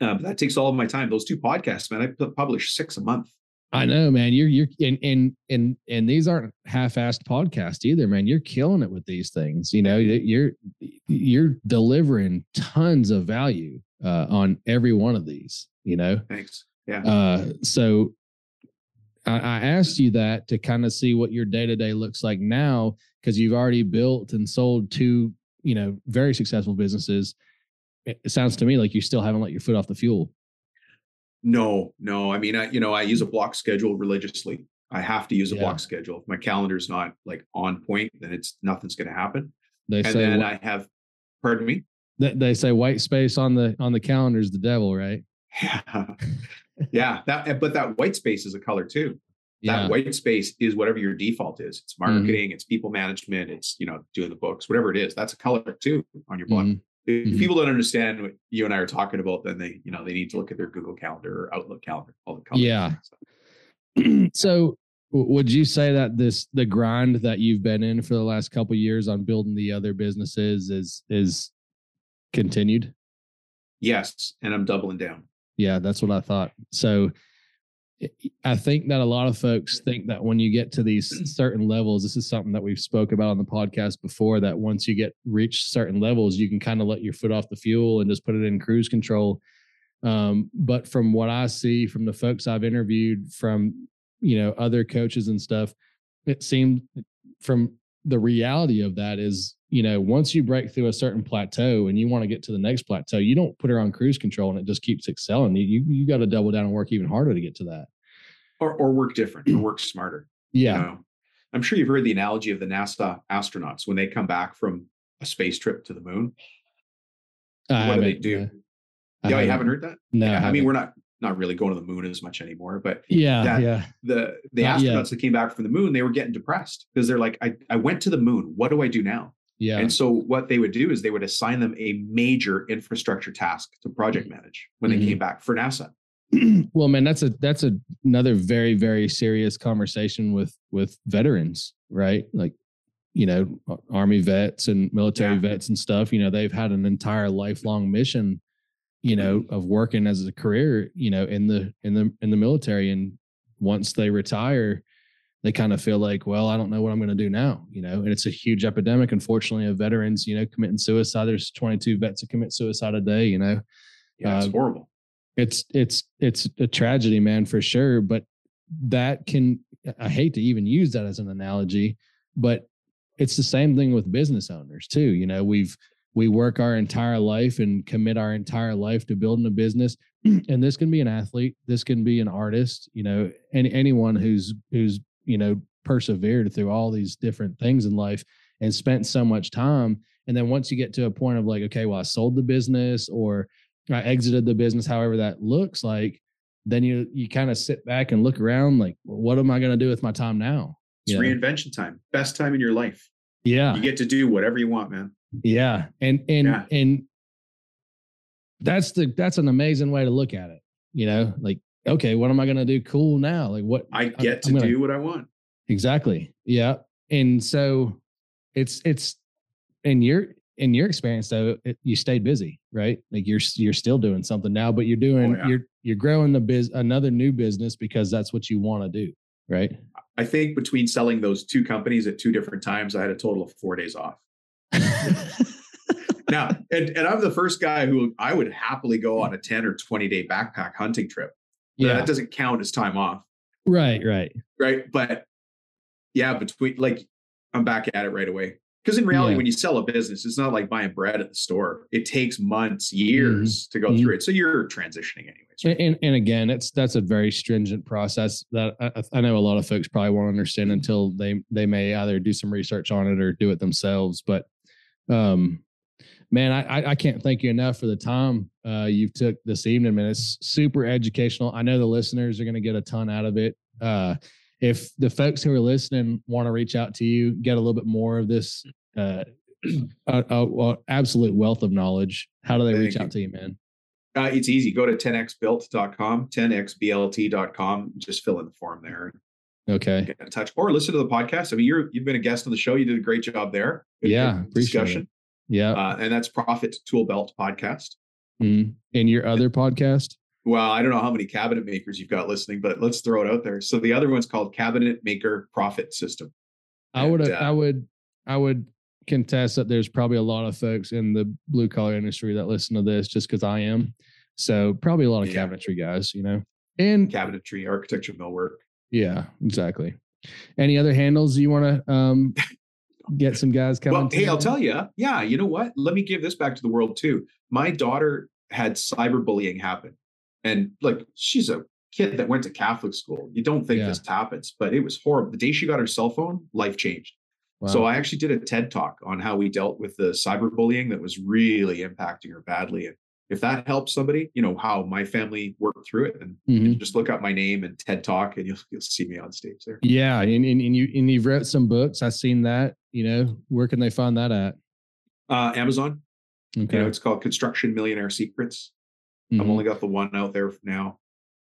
uh, that takes all of my time. Those two podcasts, man, I publish six a month.
I know, man. You're you're and and and and these aren't half-assed podcasts either, man. You're killing it with these things. You know, you're you're delivering tons of value uh, on every one of these. You know,
thanks. Yeah.
Uh, so I, I asked you that to kind of see what your day to day looks like now because you've already built and sold two, you know, very successful businesses. It sounds to me like you still haven't let your foot off the fuel.
No, no. I mean, I, you know, I use a block schedule religiously. I have to use a yeah. block schedule. If my calendar's not like on point, then it's nothing's going to happen. They and say then I have, pardon me.
They say white space on the on the calendar is the devil, right?
Yeah yeah, that but that white space is a color too. Yeah. That white space is whatever your default is. It's mm-hmm. marketing, mm-hmm. it's people management, it's you know doing the books, whatever it is. That's a color too on your block. Mm-hmm. If mm-hmm. people don't understand what you and I are talking about, then they you know they need to look at their Google Calendar or Outlook calendar, all the colors.
Yeah. so would you say that this the grind that you've been in for the last couple years on building the other businesses is is continued?
Yes, and I'm doubling down.
Yeah, that's what I thought. So I think that a lot of folks think that when you get to these certain levels, this is something that we've spoke about on the podcast before. That once you get reach certain levels, you can kind of let your foot off the fuel and just put it in cruise control. Um, but from what I see from the folks I've interviewed, from you know other coaches and stuff, it seemed from the reality of that is you know once you break through a certain plateau and you want to get to the next plateau, you don't put her on cruise control and it just keeps excelling. You you, you got to double down and work even harder to get to that,
or or work different or work smarter.
Yeah. You know?
I'm sure you've heard the analogy of the NASA astronauts when they come back from a space trip to the moon.
Uh,
what do they do? Yeah, you haven't heard that?
No,
yeah, I, I mean we're not not really going to the moon as much anymore, but
yeah, that, yeah.
The the NASA astronauts yet. that came back from the moon, they were getting depressed because they're like, I, I went to the moon. What do I do now?
Yeah.
And so what they would do is they would assign them a major infrastructure task to project mm-hmm. manage when mm-hmm. they came back for NASA.
well, man, that's a that's a, another very very serious conversation with with veterans, right? Like you know, army vets and military yeah. vets and stuff, you know, they've had an entire lifelong mission you know of working as a career you know in the in the in the military and once they retire they kind of feel like well i don't know what i'm going to do now you know and it's a huge epidemic. Unfortunately of veterans you know committing suicide. There's 22 vets that commit suicide a day you know?
Yeah it's uh, horrible.
it's it's it's a tragedy man for sure but that can i hate to even use that as an analogy but it's the same thing with business owners too you know? We've we work our entire life and commit our entire life to building a business and this can be an athlete this can be an artist you know any anyone who's who's you know persevered through all these different things in life and spent so much time and then once you get to a point of like okay well i sold the business or i exited the business however that looks like then you you kind of sit back and look around like well, what am i going to do with my time now?
It's you reinvention time best time in your life.
Yeah.
You get to do whatever you want man
yeah. And and yeah. and that's the that's an amazing way to look at it. You know, like, okay, what am I gonna do cool now? Like what
I get I'm, to I'm gonna, do what I want.
Exactly. Yeah. And so it's it's in your in your experience though, it, you stayed busy, right? Like you're you're still doing something now, but you're doing oh, yeah. you're you're growing the biz another new business because that's what you want to do, right?
I think between selling those two companies at two different times, I had a total of four days off. now, and, and I'm the first guy who I would happily go on a 10 or 20 day backpack hunting trip. Yeah. That doesn't count as time off.
Right, right.
Right. But yeah, between like I'm back at it right away. Because in reality, yeah. when you sell a business, it's not like buying bread at the store. It takes months, years mm-hmm. to go mm-hmm. through it. So you're transitioning anyways.
Right? And, and again, it's that's a very stringent process that I, I, know a lot of folks probably won't understand until they they may either do some research on it or do it themselves. But um, man, I, I can't thank you enough for the time uh, you've took this evening, man. It's super educational. I know the listeners are going to get a ton out of it. Uh, if the folks who are listening want to reach out to you, get a little bit more of this uh, absolute wealth of knowledge, how do they reach out to you, man?
Uh, it's easy. Go to 10xbuilt.com, 10xblt.com. Just fill in the form there.
Okay.
Get in touch or listen to the podcast. I mean, you're you've been a guest on the show. You did a great job there.
Good, yeah, good discussion. It. Yeah,
uh, and that's Profit Tool Belt podcast.
Mm. And your other podcast?
Well, I don't know how many cabinet makers you've got listening, but let's throw it out there. So the other one's called Cabinet Maker Profit System.
I would, uh, I would, I would contest that there's probably a lot of folks in the blue collar industry that listen to this just because I am. So probably a lot of yeah. cabinetry guys, you know, and
cabinetry, architecture, millwork.
Yeah, exactly. Any other handles you want to um, get some guys coming?
Well, hey, I'll tell you. Yeah, you know what? Let me give this back to the world too. My daughter had cyberbullying happen, and like she's a kid that went to Catholic school. You don't think yeah. this happens, but it was horrible. The day she got her cell phone, life changed. Wow. So I actually did a TED talk on how we dealt with the cyberbullying that was really impacting her badly. And if that helps somebody, you know how my family worked through it, and mm-hmm. just look up my name and TED Talk, and you'll you'll see me on stage there.
Yeah, and, and, and you and you've wrote some books. I've seen that. You know, where can they find that at?
Uh, Amazon. Okay, you know, it's called Construction Millionaire Secrets. Mm-hmm. I've only got the one out there now.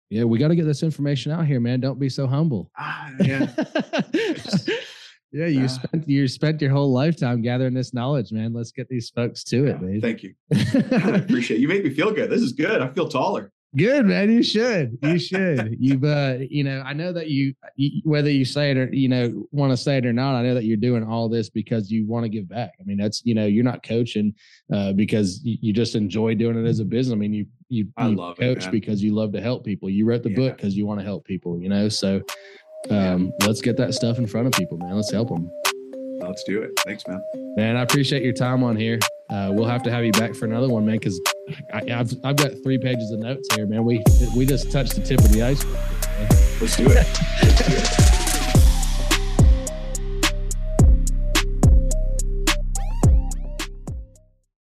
Yeah, we got to get this information out here, man. Don't be so humble. Ah, yeah. yeah, you uh, spent you spent your whole lifetime gathering this knowledge, man. Let's get these folks to it, man.
Thank you. I appreciate it. You make me feel good. This is good. I feel taller.
Good man, you should. You should. You've, uh, you know, I know that you, you, whether you say it or you know want to say it or not, I know that you're doing all this because you want to give back. I mean, that's you know, you're not coaching uh, because you, you just enjoy doing it as a business. I mean, you you, you coach it, because you love to help people. You wrote the yeah. book because you want to help people. You know, so um, let's get that stuff in front of people, man. Let's help them.
Let's do it. Thanks, man.
Man, I appreciate your time on here. Uh, we'll have to have you back for another one, man, because I've I've got three pages of notes here, man. We we just touched the tip of the iceberg.
Let's do it. Let's do it.